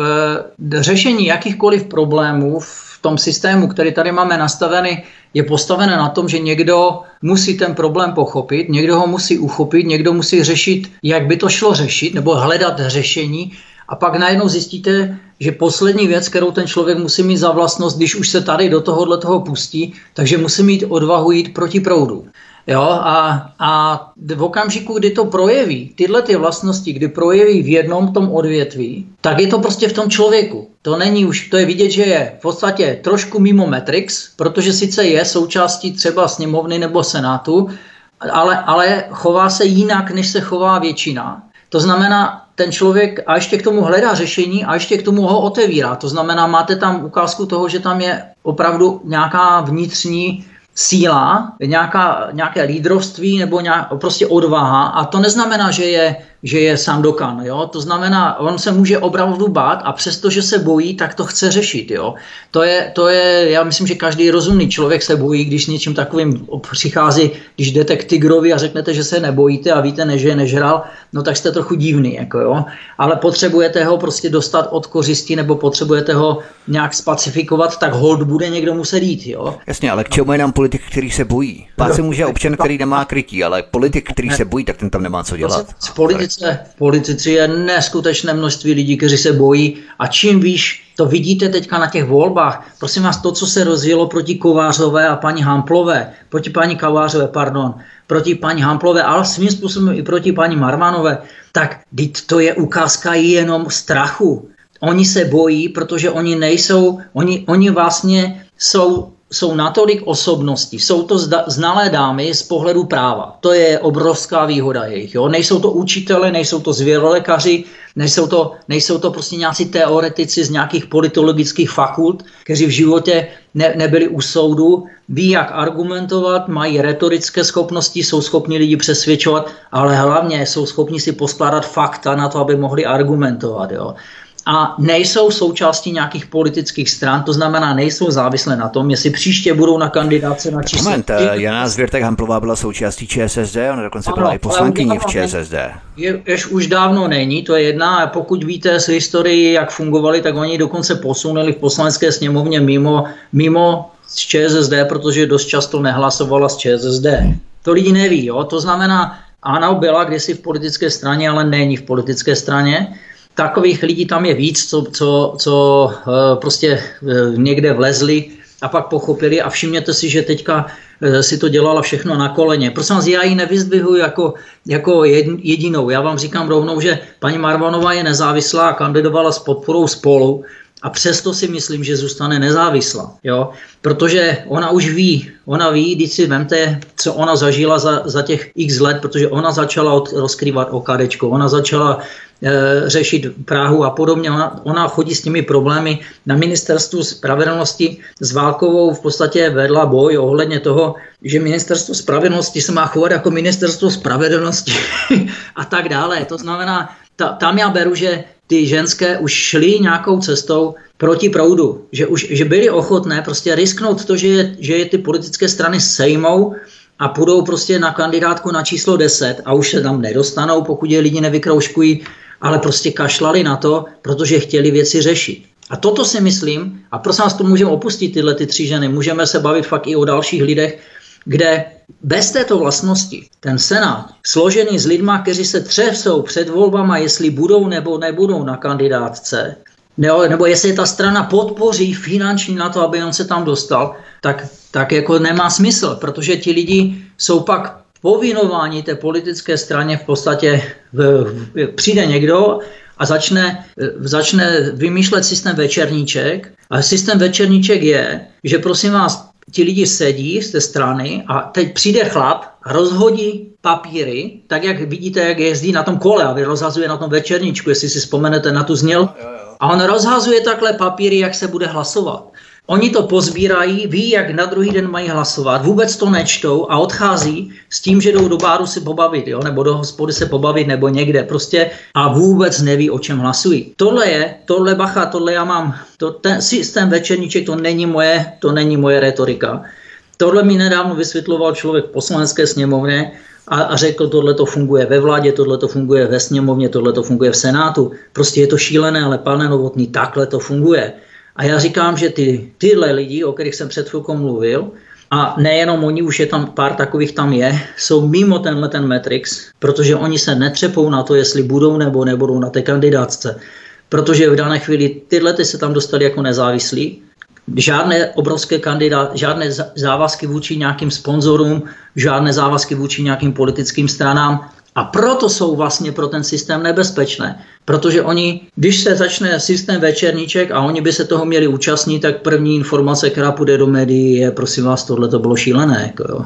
eh, řešení jakýchkoliv problémů v tom systému, který tady máme nastavený, je postavené na tom, že někdo musí ten problém pochopit, někdo ho musí uchopit, někdo musí řešit, jak by to šlo řešit, nebo hledat řešení. A pak najednou zjistíte, že poslední věc, kterou ten člověk musí mít za vlastnost, když už se tady do tohohle toho pustí, takže musí mít odvahu jít proti proudu. Jo, a, a v okamžiku, kdy to projeví, tyhle ty vlastnosti, kdy projeví v jednom tom odvětví, tak je to prostě v tom člověku. To není už, to je vidět, že je v podstatě trošku mimo Matrix, protože sice je součástí třeba sněmovny nebo senátu, ale, ale chová se jinak, než se chová většina. To znamená, ten člověk a ještě k tomu hledá řešení a ještě k tomu ho otevírá. To znamená, máte tam ukázku toho, že tam je opravdu nějaká vnitřní síla, nějaká, nějaké lídrovství nebo nějak, prostě odvaha. A to neznamená, že je že je Sandokan. Jo? To znamená, on se může opravdu bát a přesto, že se bojí, tak to chce řešit. Jo? To, je, to je, já myslím, že každý rozumný člověk se bojí, když s něčím takovým přichází, když jdete k tigrovi a řeknete, že se nebojíte a víte, než je nežral, no tak jste trochu divný. Jako jo? Ale potřebujete ho prostě dostat od kořisti nebo potřebujete ho nějak spacifikovat, tak hold bude někdo muset jít. Jo? Jasně, ale k čemu je nám politik, který se bojí? Pát se může občan, který nemá krytí, ale politik, který se bojí, tak ten tam nemá co dělat politice, v politici je neskutečné množství lidí, kteří se bojí a čím víš, to vidíte teďka na těch volbách. Prosím vás, to, co se rozjelo proti Kovářové a paní Hamplové, proti paní Kovářové, pardon, proti paní Hamplové, ale svým způsobem i proti paní Marmanové, tak to je ukázka jenom strachu. Oni se bojí, protože oni nejsou, oni, oni vlastně jsou jsou natolik osobnosti, jsou to znalé dámy z pohledu práva. To je obrovská výhoda jejich. Jo? Nejsou to učitele, nejsou to zvěrolekaři, nejsou to, nejsou to prostě nějací teoretici z nějakých politologických fakult, kteří v životě ne, nebyli u soudu, ví, jak argumentovat, mají retorické schopnosti, jsou schopni lidi přesvědčovat, ale hlavně jsou schopni si poskládat fakta na to, aby mohli argumentovat. Jo? A nejsou součástí nějakých politických stran, to znamená, nejsou závislé na tom, jestli příště budou na kandidáce na číslo. Moment, eh, Jana Zvěrtek Hamplová byla součástí ČSSD, ona dokonce ano, byla i poslankyní v ČSSD. Je, jež už dávno není, to je jedna, a pokud víte z historii, jak fungovali, tak oni dokonce posunuli v poslanecké sněmovně mimo, mimo z ČSSD, protože dost často nehlasovala z ČSSD. To lidi neví, jo? to znamená, ano, byla kdysi v politické straně, ale není v politické straně takových lidí tam je víc, co, co, co eh, prostě eh, někde vlezli a pak pochopili a všimněte si, že teďka eh, si to dělala všechno na koleně. Prosím vás, já ji nevyzdvihuji jako, jako jedinou. Já vám říkám rovnou, že paní Marvanová je nezávislá a kandidovala s podporou spolu a přesto si myslím, že zůstane nezávislá. Jo? Protože ona už ví, ona ví, když si vemte, co ona zažila za, za těch x let, protože ona začala od, rozkrývat OKDčko, ona začala e, řešit Prahu a podobně. Ona, ona chodí s těmi problémy na ministerstvu spravedlnosti s Válkovou v podstatě vedla boj ohledně toho, že ministerstvo spravedlnosti se má chovat jako ministerstvo spravedlnosti a tak dále. To znamená, ta, tam já beru, že ty ženské už šly nějakou cestou proti proudu, že už že byly ochotné prostě risknout to, že je, že je ty politické strany sejmou a půjdou prostě na kandidátku na číslo 10 a už se tam nedostanou, pokud je lidi nevykrouškují, ale prostě kašlali na to, protože chtěli věci řešit. A toto si myslím, a prosím vás, to můžeme opustit tyhle ty tři ženy, můžeme se bavit fakt i o dalších lidech, kde bez této vlastnosti ten Senát, složený z lidma, kteří se třesou před volbama, jestli budou nebo nebudou na kandidátce, nebo, nebo jestli ta strana podpoří finanční na to, aby on se tam dostal, tak, tak jako nemá smysl, protože ti lidi jsou pak povinováni té politické straně v podstatě v, v, přijde někdo a začne, začne vymýšlet systém večerníček. A systém večerníček je, že prosím vás, ti lidi sedí z té strany a teď přijde chlap rozhodí papíry, tak jak vidíte, jak jezdí na tom kole a vy rozhazuje na tom večerníčku, jestli si vzpomenete na tu zněl. A on rozhazuje takhle papíry, jak se bude hlasovat. Oni to pozbírají, ví, jak na druhý den mají hlasovat, vůbec to nečtou a odchází s tím, že jdou do báru si pobavit, jo? nebo do hospody se pobavit, nebo někde prostě a vůbec neví, o čem hlasují. Tohle je, tohle bacha, tohle já mám, to, ten systém večerníček, to není moje, to není moje retorika. Tohle mi nedávno vysvětloval člověk v poslanecké sněmovně a, a řekl, tohle to funguje ve vládě, tohle to funguje ve sněmovně, tohle to funguje v Senátu. Prostě je to šílené, ale pane Novotný, takhle to funguje. A já říkám, že ty, tyhle lidi, o kterých jsem před chvilkou mluvil, a nejenom oni, už je tam pár takových tam je, jsou mimo tenhle ten Matrix, protože oni se netřepou na to, jestli budou nebo nebudou na té kandidátce. Protože v dané chvíli tyhle ty se tam dostali jako nezávislí, žádné obrovské kandidát, žádné závazky vůči nějakým sponzorům, žádné závazky vůči nějakým politickým stranám a proto jsou vlastně pro ten systém nebezpečné. Protože oni, když se začne systém večerníček a oni by se toho měli účastnit, tak první informace, která půjde do médií, je, prosím vás, tohle to bylo šílené. Jako jo.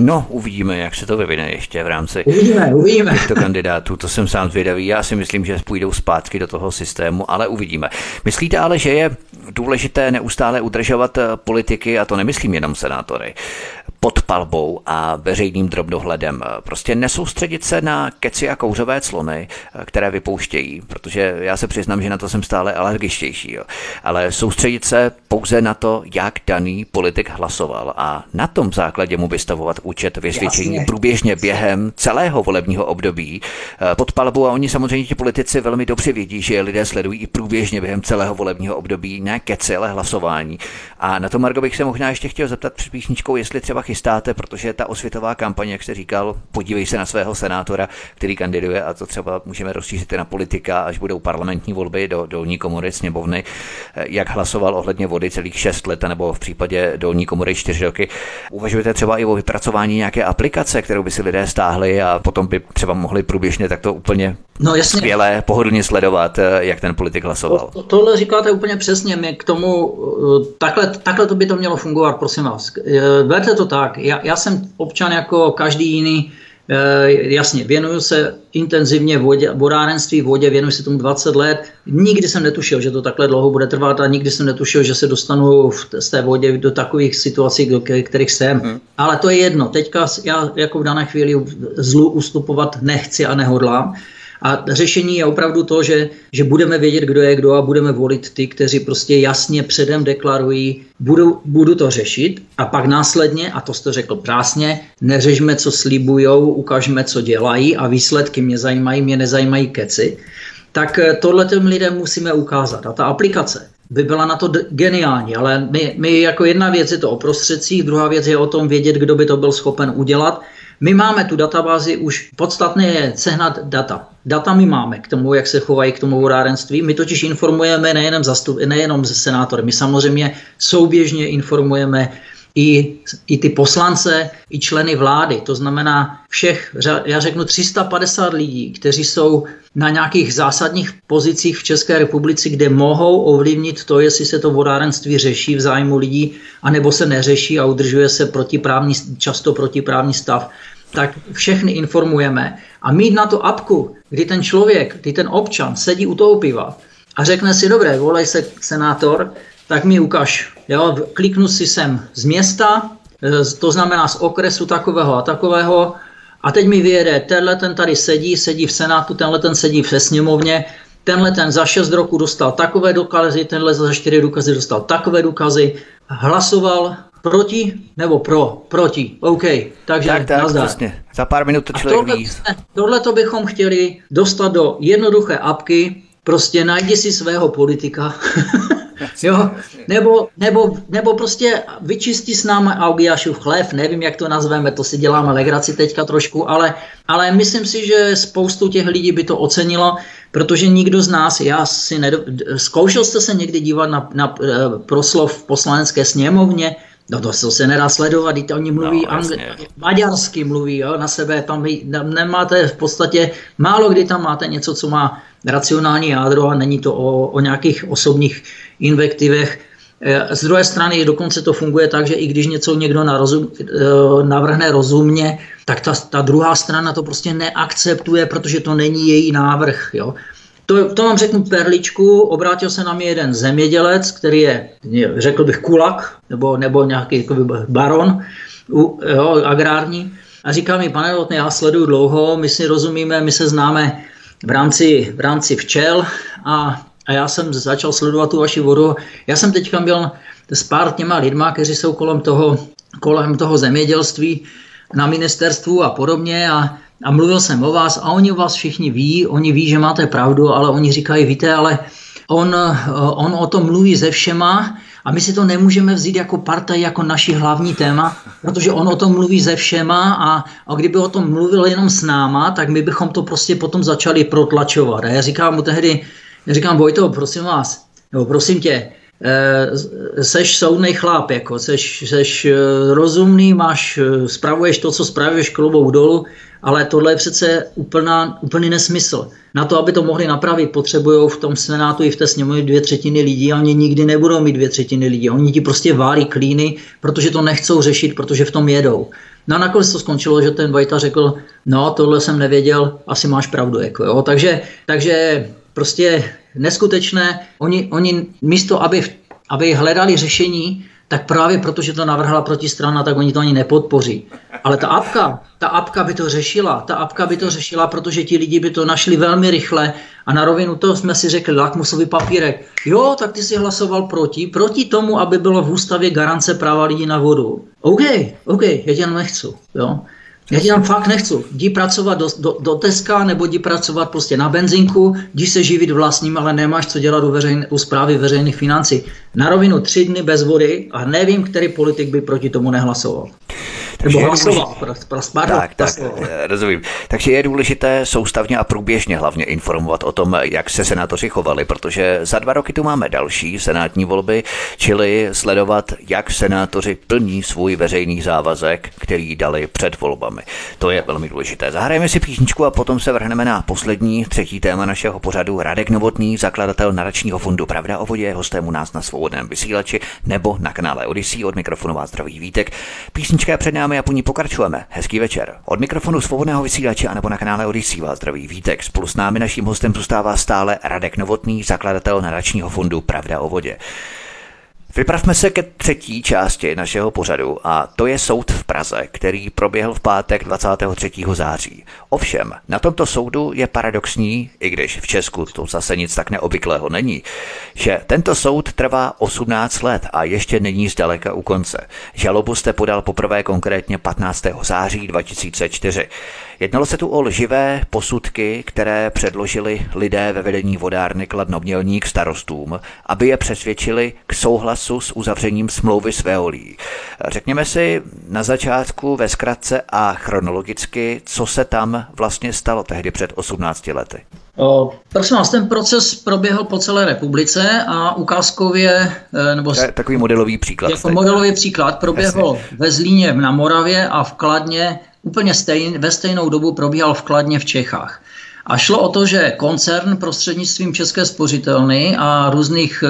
No, uvidíme, jak se to vyvine ještě v rámci uvidíme, uvidíme. těchto kandidátů. To jsem sám zvědavý. Já si myslím, že půjdou zpátky do toho systému, ale uvidíme. Myslíte ale, že je důležité neustále udržovat politiky, a to nemyslím jenom senátory, pod palbou a veřejným drobnohledem. Prostě nesoustředit se na keci a kouřové clony, které vypouštějí, protože já se přiznám, že na to jsem stále alergičtější, jo. ale soustředit se pouze na to, jak daný politik hlasoval a na tom základě mu vystavovat účet vysvědčení Jasně. průběžně během celého volebního období pod palbou a oni samozřejmě ti politici velmi dobře vědí, že lidé sledují i průběžně během celého volebního období ne keci, ale hlasování. A na to, Margo, bych se možná ještě chtěl zeptat před písničkou, jestli třeba chystáte, protože ta osvětová kampaně, jak jste říkal, podívej se na svého senátora, který kandiduje a to třeba můžeme rozšířit na politika, až budou parlamentní volby do dolní komory sněmovny, jak hlasoval ohledně vody celých 6 let, nebo v případě dolní komory 4 roky. Uvažujete třeba i o vypracování nějaké aplikace, kterou by si lidé stáhli a potom by třeba mohli průběžně takto úplně no, jasně. skvěle, pohodlně sledovat, jak ten politik hlasoval. To, tohle říkáte úplně přesně. My k tomu, takhle, takhle to by to mělo fungovat, prosím vás. Verte to tak, tak, já, já jsem občan jako každý jiný, e, jasně, věnuju se intenzivně vodě, vodárenství, vodě, věnuju se tomu 20 let. Nikdy jsem netušil, že to takhle dlouho bude trvat a nikdy jsem netušil, že se dostanu v, z té vodě do takových situací, do kterých jsem. Hmm. Ale to je jedno. Teďka já jako v dané chvíli zlu ustupovat nechci a nehodlám. A řešení je opravdu to, že, že budeme vědět, kdo je kdo a budeme volit ty, kteří prostě jasně předem deklarují, budu, budu to řešit a pak následně, a to jste řekl krásně, neřežme, co slibujou, ukažme, co dělají a výsledky mě zajímají, mě nezajímají keci. Tak eh, tohle těm lidem musíme ukázat. A ta aplikace by byla na to geniální, ale my, my jako jedna věc je to o prostředcích, druhá věc je o tom vědět, kdo by to byl schopen udělat my máme tu databázi, už podstatné je sehnat data. Data my máme k tomu, jak se chovají k tomu vodárenství. My totiž informujeme nejenom, zastup, nejenom senátory, my samozřejmě souběžně informujeme i, i ty poslance, i členy vlády. To znamená všech, já řeknu 350 lidí, kteří jsou na nějakých zásadních pozicích v České republice, kde mohou ovlivnit to, jestli se to vodárenství řeší v zájmu lidí, anebo se neřeší a udržuje se protiprávní, často protiprávní stav tak všechny informujeme. A mít na to apku, kdy ten člověk, kdy ten občan sedí u toho piva a řekne si, dobré, volej se senátor, tak mi ukaž. Jo, kliknu si sem z města, e, to znamená z okresu takového a takového, a teď mi vyjede, tenhle ten tady sedí, sedí v Senátu, tenhle ten sedí v sněmovně, tenhle ten za 6 roku dostal takové důkazy, tenhle za 4 důkazy dostal takové důkazy, hlasoval proti nebo pro, proti, OK, takže tak, tak, nazdar. Vlastně. Za pár minut to člověk tohle, ví. Tohle to bychom chtěli dostat do jednoduché apky, prostě najdi si svého politika. Jo? Nebo, nebo, nebo prostě vyčistí s námi Augiašův chlév, nevím, jak to nazveme, to si děláme legraci teďka trošku, ale, ale myslím si, že spoustu těch lidí by to ocenilo, protože nikdo z nás, já si nedo... zkoušel jste se někdy dívat na, na eh, proslov v poslanecké sněmovně, No to se nedá sledovat, teď oni mluví no, angli- maďarsky, mluví jo, na sebe, tam nemáte v podstatě, málo kdy tam máte něco, co má racionální jádro a není to o, o nějakých osobních invektivech. Eh, z druhé strany dokonce to funguje tak, že i když něco někdo narozum, eh, navrhne rozumně, tak ta, ta druhá strana to prostě neakceptuje, protože to není její návrh. Jo. To, to vám řeknu perličku, obrátil se na mě jeden zemědělec, který je, řekl bych, kulak, nebo, nebo nějaký jakoby, baron jo, agrární, a říká mi, pane Lotne, já sleduju dlouho, my si rozumíme, my se známe v rámci, v rámci včel a, a já jsem začal sledovat tu vaši vodu. Já jsem teďka byl s pár těma lidma, kteří jsou kolem toho, kolem toho zemědělství na ministerstvu a podobně a a mluvil jsem o vás a oni o vás všichni ví, oni ví, že máte pravdu, ale oni říkají, víte, ale on, on o tom mluví se všema a my si to nemůžeme vzít jako partaj, jako naši hlavní téma, protože on o tom mluví se všema a, a kdyby o tom mluvil jenom s náma, tak my bychom to prostě potom začali protlačovat. A já říkám mu tehdy, já říkám, Vojto, prosím vás, nebo prosím tě, eh, seš soudný chlap, jako, seš, seš eh, rozumný, máš, eh, spravuješ to, co spravuješ klobou dolů, ale tohle je přece úplná, úplný nesmysl. Na to, aby to mohli napravit, potřebují v tom Senátu i v té sněmovně dvě třetiny lidí a oni nikdy nebudou mít dvě třetiny lidí. Oni ti prostě válí klíny, protože to nechcou řešit, protože v tom jedou. No a nakonec to skončilo, že ten Vajta řekl, no tohle jsem nevěděl, asi máš pravdu. Jako, jo. Takže, takže prostě neskutečné, oni, oni místo, aby, aby hledali řešení, tak právě protože to navrhla protistrana, tak oni to ani nepodpoří. Ale ta apka, ta apka by to řešila. Ta apka by to řešila, protože ti lidi by to našli velmi rychle a na rovinu toho jsme si řekli, lakmusový papírek. Jo, tak ty si hlasoval proti, proti tomu, aby bylo v ústavě garance práva lidí na vodu. OK, OK, já tě nechci. Jo. Já ti tam fakt nechci. Jdi pracovat do, do, do Teska nebo jdi pracovat prostě na benzinku, jdi se živit vlastním, ale nemáš co dělat u, veřejn, u zprávy veřejných financí. Na rovinu tři dny bez vody a nevím, který politik by proti tomu nehlasoval. Takže Nebo hlasoval, tak, tak, eh, rozumím. Takže je důležité soustavně a průběžně hlavně informovat o tom, jak se senátoři chovali, protože za dva roky tu máme další senátní volby, čili sledovat, jak senátoři plní svůj veřejný závazek, který dali před volbami. To je velmi důležité. Zahrajeme si písničku a potom se vrhneme na poslední, třetí téma našeho pořadu. Radek Novotný, zakladatel nadačního fondu Pravda o vodě, hostem u nás na svobodném vysílači nebo na kanále Odyssey od mikrofonu vás zdraví Vítek. Písnička je před námi námi a po pokračujeme. Hezký večer. Od mikrofonu svobodného vysílače a nebo na kanále Odisí vás zdraví Vítek. Spolu s námi naším hostem zůstává stále Radek Novotný, zakladatel nadačního fondu Pravda o vodě. Vypravme se ke třetí části našeho pořadu a to je soud v Praze, který proběhl v pátek 23. září. Ovšem, na tomto soudu je paradoxní, i když v Česku to zase nic tak neobvyklého není, že tento soud trvá 18 let a ještě není zdaleka u konce. Žalobu jste podal poprvé konkrétně 15. září 2004. Jednalo se tu o lživé posudky, které předložili lidé ve vedení vodárny Kladnomělník starostům, aby je přesvědčili k souhlasu s uzavřením smlouvy s Veolí. Řekněme si na začátku ve zkratce a chronologicky, co se tam vlastně stalo tehdy před 18 lety. O, prosím vás, ten proces proběhl po celé republice a ukázkově, e, nebo to je takový modelový příklad. Jako modelový příklad proběhl Jasně. ve Zlíně na Moravě a v Kladně úplně stejn, ve stejnou dobu probíhal v Kladně v Čechách. A šlo o to, že koncern prostřednictvím České spořitelny a různých e,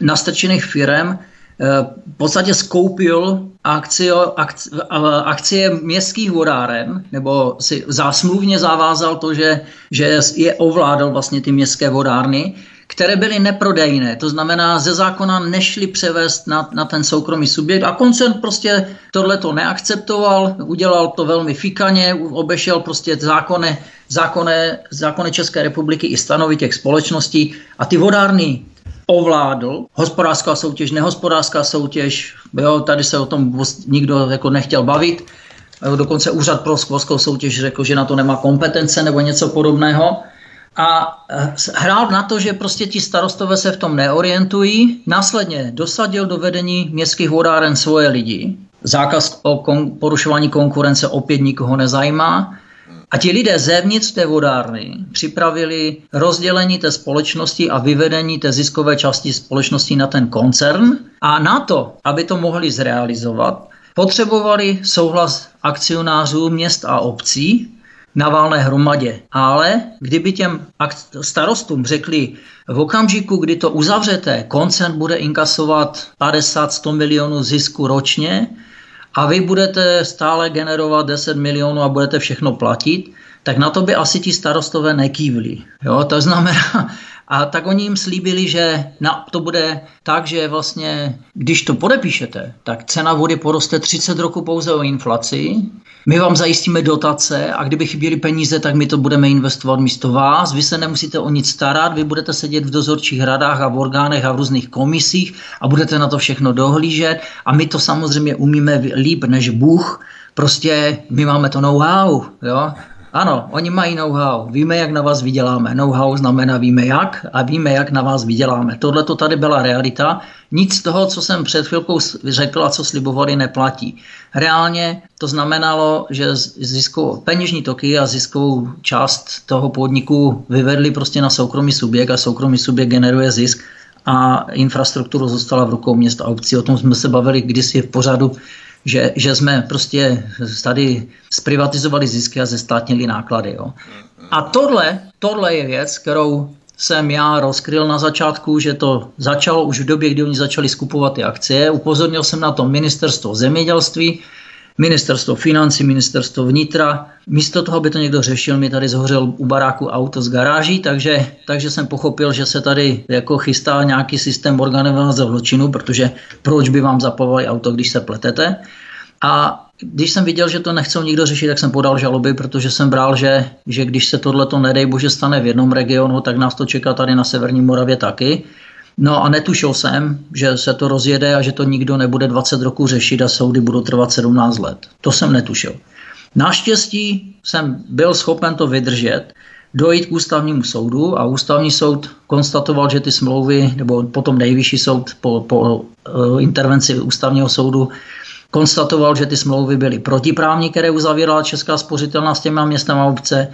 nastrčených firm v podstatě skoupil akcie, akcie, akcie městských vodáren, nebo si zásmluvně zavázal to, že, že je ovládal vlastně ty městské vodárny, které byly neprodejné. To znamená, ze zákona nešli převést na, na ten soukromý subjekt a koncern prostě tohle to neakceptoval, udělal to velmi fikaně, obešel prostě zákony, zákony, zákony České republiky i stanovy těch společností a ty vodárny ovládl. Hospodářská soutěž, nehospodářská soutěž, jo, tady se o tom nikdo jako nechtěl bavit. Dokonce úřad pro skvorskou soutěž řekl, že na to nemá kompetence nebo něco podobného. A eh, hrál na to, že prostě ti starostové se v tom neorientují. Následně dosadil do vedení městských vodáren svoje lidi. Zákaz o kon- porušování konkurence opět nikoho nezajímá. A ti lidé zevnitř té vodárny připravili rozdělení té společnosti a vyvedení té ziskové části společnosti na ten koncern. A na to, aby to mohli zrealizovat, potřebovali souhlas akcionářů měst a obcí, na válné hromadě. Ale kdyby těm starostům řekli, v okamžiku, kdy to uzavřete, koncern bude inkasovat 50-100 milionů zisku ročně a vy budete stále generovat 10 milionů a budete všechno platit, tak na to by asi ti starostové nekývli. Jo? To znamená, a tak oni jim slíbili, že na, to bude tak, že vlastně, když to podepíšete, tak cena vody poroste 30 roku pouze o inflaci, my vám zajistíme dotace a kdyby chyběly peníze, tak my to budeme investovat místo vás. Vy se nemusíte o nic starat, vy budete sedět v dozorčích radách a v orgánech a v různých komisích a budete na to všechno dohlížet a my to samozřejmě umíme líp než Bůh. Prostě my máme to know-how, jo? Ano, oni mají know-how. Víme, jak na vás vyděláme. Know-how znamená víme jak a víme, jak na vás vyděláme. Tohle to tady byla realita. Nic z toho, co jsem před chvilkou řekl a co slibovali, neplatí. Reálně to znamenalo, že ziskou, peněžní toky a ziskovou část toho podniku vyvedli prostě na soukromý subjekt a soukromý subjekt generuje zisk a infrastrukturu zůstala v rukou města a obcí. O tom jsme se bavili kdysi v pořadu že, že jsme prostě tady zprivatizovali zisky a zestátnili náklady. Jo. A tohle, tohle je věc, kterou jsem já rozkryl na začátku, že to začalo už v době, kdy oni začali skupovat ty akcie. Upozornil jsem na to ministerstvo zemědělství, ministerstvo financí, ministerstvo vnitra. Místo toho, aby to někdo řešil, mi tady zhořel u baráku auto z garáží, takže, takže jsem pochopil, že se tady jako chystá nějaký systém organizovaného zločinu, protože proč by vám zapovali auto, když se pletete. A když jsem viděl, že to nechcou nikdo řešit, tak jsem podal žaloby, protože jsem bral, že, že když se tohle to nedej bože stane v jednom regionu, tak nás to čeká tady na Severní Moravě taky. No a netušil jsem, že se to rozjede a že to nikdo nebude 20 roků řešit a soudy budou trvat 17 let. To jsem netušil. Naštěstí jsem byl schopen to vydržet, dojít k ústavnímu soudu a ústavní soud konstatoval, že ty smlouvy, nebo potom nejvyšší soud po, po uh, intervenci ústavního soudu konstatoval, že ty smlouvy byly protiprávní, které uzavírala Česká spořitelná s těma městem a obce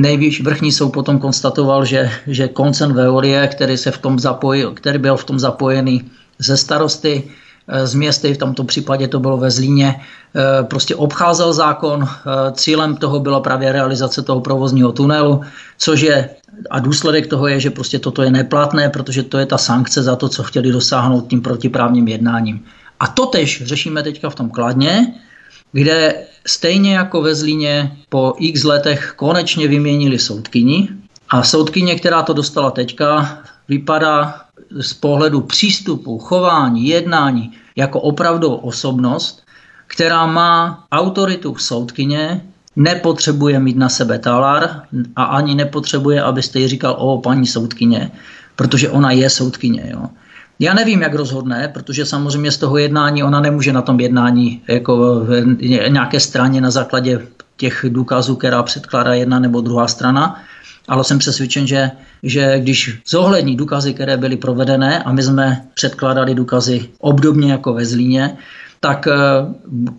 Nejvíc vrchní soud potom konstatoval, že, že koncern Veolie, který, se v tom zapojil, který byl v tom zapojený ze starosty, eh, z městy, v tomto případě to bylo ve Zlíně, eh, prostě obcházel zákon. Eh, cílem toho byla právě realizace toho provozního tunelu, což je a důsledek toho je, že prostě toto je neplatné, protože to je ta sankce za to, co chtěli dosáhnout tím protiprávním jednáním. A to tež řešíme teďka v tom Kladně, kde stejně jako ve Zlíně po x letech konečně vyměnili soudkyni a soudkyně, která to dostala teďka, vypadá z pohledu přístupu, chování, jednání jako opravdu osobnost, která má autoritu soudkyně, nepotřebuje mít na sebe talar a ani nepotřebuje, abyste ji říkal o paní soudkyně, protože ona je soudkyně. Jo. Já nevím, jak rozhodne, protože samozřejmě z toho jednání ona nemůže na tom jednání jako nějaké straně na základě těch důkazů, která předkládá jedna nebo druhá strana, ale jsem přesvědčen, že, že když zohlední důkazy, které byly provedené a my jsme předkládali důkazy obdobně jako ve Zlíně, tak eh,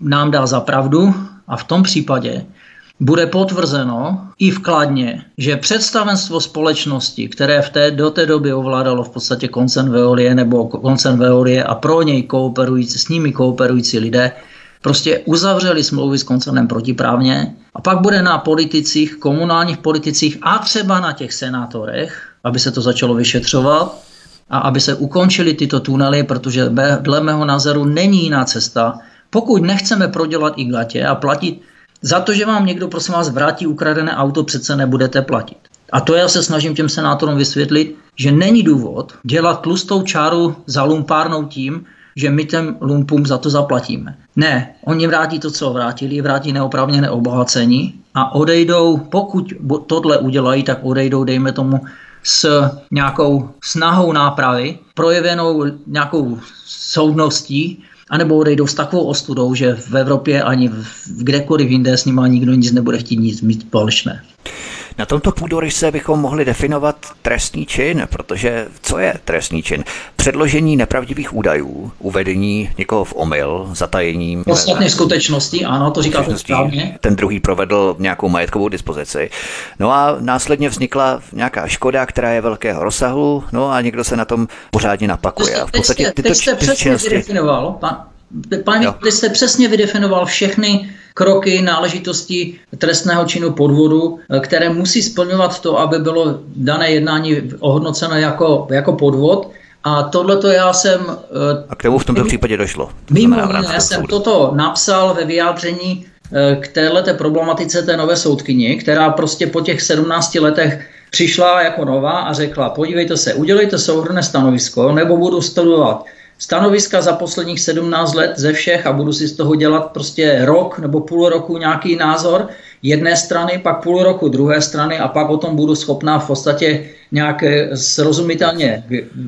nám dá za pravdu a v tom případě bude potvrzeno i vkladně, že představenstvo společnosti, které v té, do té doby ovládalo v podstatě koncern Veolie nebo koncern Veolie a pro něj kooperující, s nimi kooperující lidé, prostě uzavřeli smlouvy s koncernem protiprávně. A pak bude na politicích, komunálních politicích a třeba na těch senátorech, aby se to začalo vyšetřovat a aby se ukončily tyto tunely, protože dle mého názoru není jiná cesta, pokud nechceme prodělat i glatě a platit za to, že vám někdo, prosím vás, vrátí ukradené auto, přece nebudete platit. A to já se snažím těm senátorům vysvětlit, že není důvod dělat tlustou čáru za lumpárnou tím, že my těm lumpům za to zaplatíme. Ne, oni vrátí to, co vrátili, vrátí neoprávněné obohacení a odejdou, pokud tohle udělají, tak odejdou, dejme tomu, s nějakou snahou nápravy, projevenou nějakou soudností, anebo odejdou s takovou ostudou, že v Evropě ani v kdekoliv jinde s nimi nikdo nic nebude chtít nic mít společné. Na tomto půdoryse bychom mohli definovat trestný čin, protože co je trestný čin? Předložení nepravdivých údajů, uvedení někoho v omyl, zatajením. Podstatné skutečnosti, ano, to říkáte správně. Ten druhý provedl nějakou majetkovou dispozici. No a následně vznikla nějaká škoda, která je velkého rozsahu, no a někdo se na tom pořádně napakuje. A v podstatě teď jste, teď jste přesně vydefinoval, pan, vy jste přesně vydefinoval všechny kroky, náležitosti trestného činu podvodu, které musí splňovat to, aby bylo dané jednání ohodnoceno jako, jako podvod. A tohle to já jsem... Eh, A k tomu v tomto případě došlo. To mimo jiné, já jsem toto napsal ve vyjádření eh, k této problematice té nové soudkyni, která prostě po těch 17 letech přišla jako nová a řekla, podívejte se, udělejte souhrné stanovisko, nebo budu studovat stanoviska za posledních 17 let ze všech a budu si z toho dělat prostě rok nebo půl roku nějaký názor jedné strany, pak půl roku druhé strany a pak o tom budu schopná v podstatě nějak eh, srozumitelně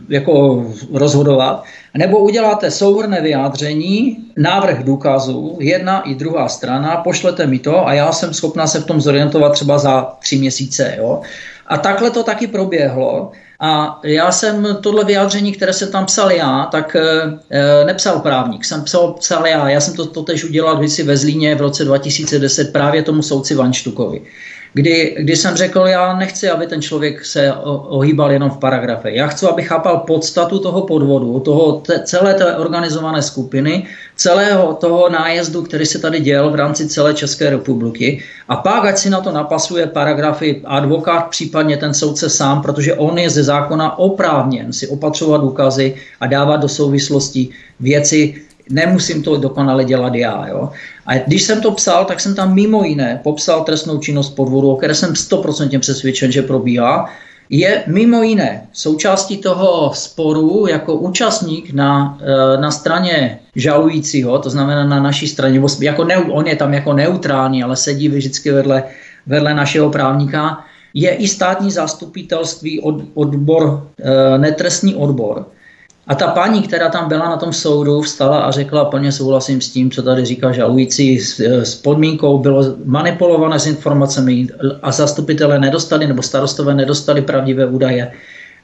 jako rozhodovat. Nebo uděláte souhrné vyjádření, návrh důkazů, jedna i druhá strana, pošlete mi to a já jsem schopná se v tom zorientovat třeba za tři měsíce. Jo? A takhle to taky proběhlo. A já jsem tohle vyjádření, které se tam psal já, tak e, nepsal právník, jsem psal, psal já. Já jsem to totež udělal kdysi ve Zlíně v roce 2010 právě tomu soudci Vanštukovi kdy, kdy jsem řekl, já nechci, aby ten člověk se ohýbal jenom v paragrafe. Já chci, aby chápal podstatu toho podvodu, toho te, celé té organizované skupiny, celého toho nájezdu, který se tady děl v rámci celé České republiky. A pak, ať si na to napasuje paragrafy advokát, případně ten soudce sám, protože on je ze zákona oprávněn si opatřovat důkazy a dávat do souvislosti věci, nemusím to dokonale dělat já. Jo? A když jsem to psal, tak jsem tam mimo jiné popsal trestnou činnost podvodu, o které jsem 100% přesvědčen, že probíhá. Je mimo jiné součástí toho sporu jako účastník na, eh, na straně žalujícího, to znamená na naší straně, jako ne, on je tam jako neutrální, ale sedí vždycky vedle, vedle našeho právníka, je i státní zastupitelství, od, odbor, eh, netrestní odbor, a ta paní, která tam byla na tom soudu, vstala a řekla, plně souhlasím s tím, co tady říká žalující, s, s podmínkou bylo manipulované s informacemi a zastupitelé nedostali, nebo starostové nedostali pravdivé údaje.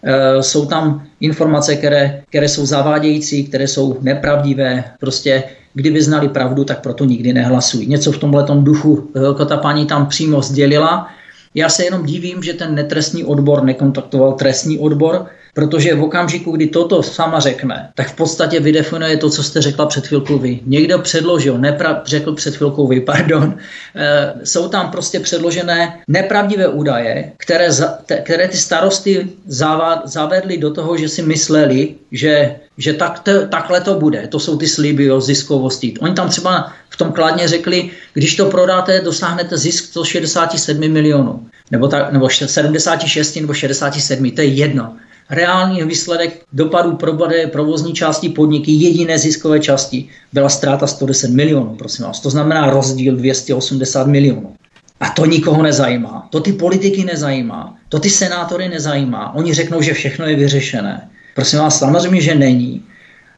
E, jsou tam informace, které, které jsou zavádějící, které jsou nepravdivé. Prostě kdyby znali pravdu, tak proto nikdy nehlasují. Něco v tomhle duchu e, ta paní tam přímo sdělila. Já se jenom divím, že ten netrestní odbor nekontaktoval trestní odbor, Protože v okamžiku, kdy toto sama řekne, tak v podstatě vydefinuje to, co jste řekla před chvilkou vy. Někdo předložil, nepra- řekl před chvilkou vy, pardon, e, jsou tam prostě předložené nepravdivé údaje, které, za, te, které ty starosty zavad, zavedly do toho, že si mysleli, že, že tak to, takhle to bude. To jsou ty sliby o ziskovosti. Oni tam třeba v tom kladně řekli, když to prodáte, dosáhnete zisk 167 milionů. Nebo, tak, nebo 76 nebo 67, to je jedno reálný výsledek dopadů probade provozní části podniky, jediné ziskové části, byla ztráta 110 milionů, prosím vás. To znamená rozdíl 280 milionů. A to nikoho nezajímá. To ty politiky nezajímá. To ty senátory nezajímá. Oni řeknou, že všechno je vyřešené. Prosím vás, samozřejmě, že není.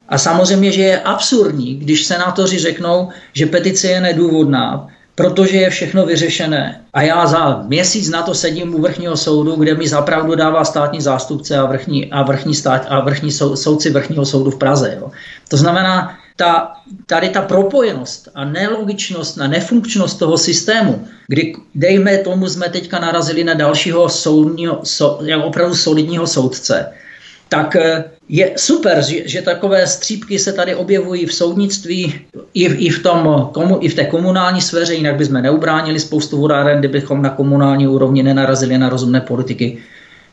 A samozřejmě, že je absurdní, když senátoři řeknou, že petice je nedůvodná, protože je všechno vyřešené. A já za měsíc na to sedím u vrchního soudu, kde mi zapravdu dává státní zástupce a vrchní, a vrchní, stát, a vrchní sou, soudci vrchního soudu v Praze. Jo. To znamená, ta, tady ta propojenost a nelogičnost a nefunkčnost toho systému, kdy dejme tomu, jsme teďka narazili na dalšího soudního, so, opravdu solidního soudce, tak eh, je super, že, takové střípky se tady objevují v soudnictví i, v, i, v, tom, komu, i v té komunální sféře, jinak bychom neubránili spoustu vodáren, kdybychom na komunální úrovni nenarazili na rozumné politiky.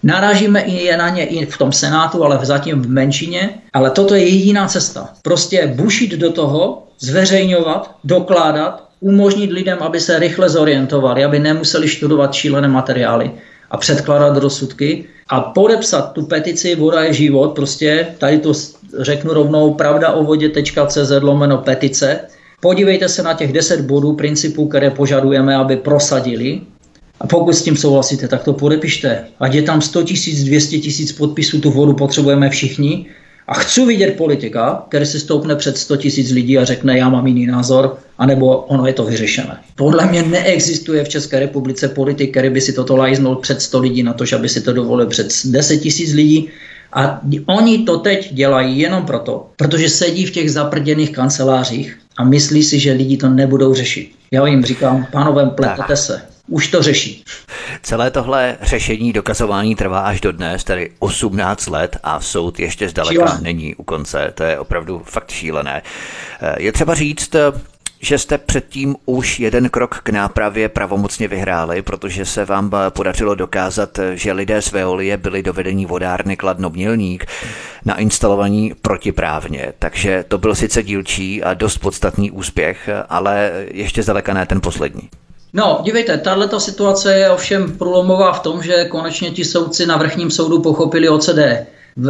Narážíme i je na ně i v tom Senátu, ale zatím v menšině. Ale toto je jediná cesta. Prostě bušit do toho, zveřejňovat, dokládat, umožnit lidem, aby se rychle zorientovali, aby nemuseli studovat šílené materiály a předkládat rozsudky a podepsat tu petici Voda je život, prostě tady to řeknu rovnou pravda o vodě.cz lomeno petice. Podívejte se na těch 10 bodů principů, které požadujeme, aby prosadili. A pokud s tím souhlasíte, tak to podepište. Ať je tam 100 tisíc, 200 tisíc podpisů, tu vodu potřebujeme všichni. A chci vidět politika, který si stoupne před 100 tisíc lidí a řekne, já mám jiný názor, anebo ono je to vyřešené. Podle mě neexistuje v České republice politik, který by si toto lajznul před 100 lidí na to, že aby si to dovolil před 10 tisíc lidí. A oni to teď dělají jenom proto, protože sedí v těch zaprděných kancelářích a myslí si, že lidi to nebudou řešit. Já jim říkám, pánové, pletete se už to řeší. Celé tohle řešení dokazování trvá až do dnes, tedy 18 let a soud ještě zdaleka Šílené. není u konce. To je opravdu fakt šílené. Eh, je třeba říct, eh, že jste předtím už jeden krok k nápravě pravomocně vyhráli, protože se vám podařilo dokázat, že lidé z Veolie byli dovedení vodárny Kladno Mělník instalovaní protiprávně. Takže to byl sice dílčí a dost podstatný úspěch, ale ještě zdaleka ne ten poslední. No, dívejte, tahle situace je ovšem průlomová v tom, že konečně ti soudci na vrchním soudu pochopili OCD.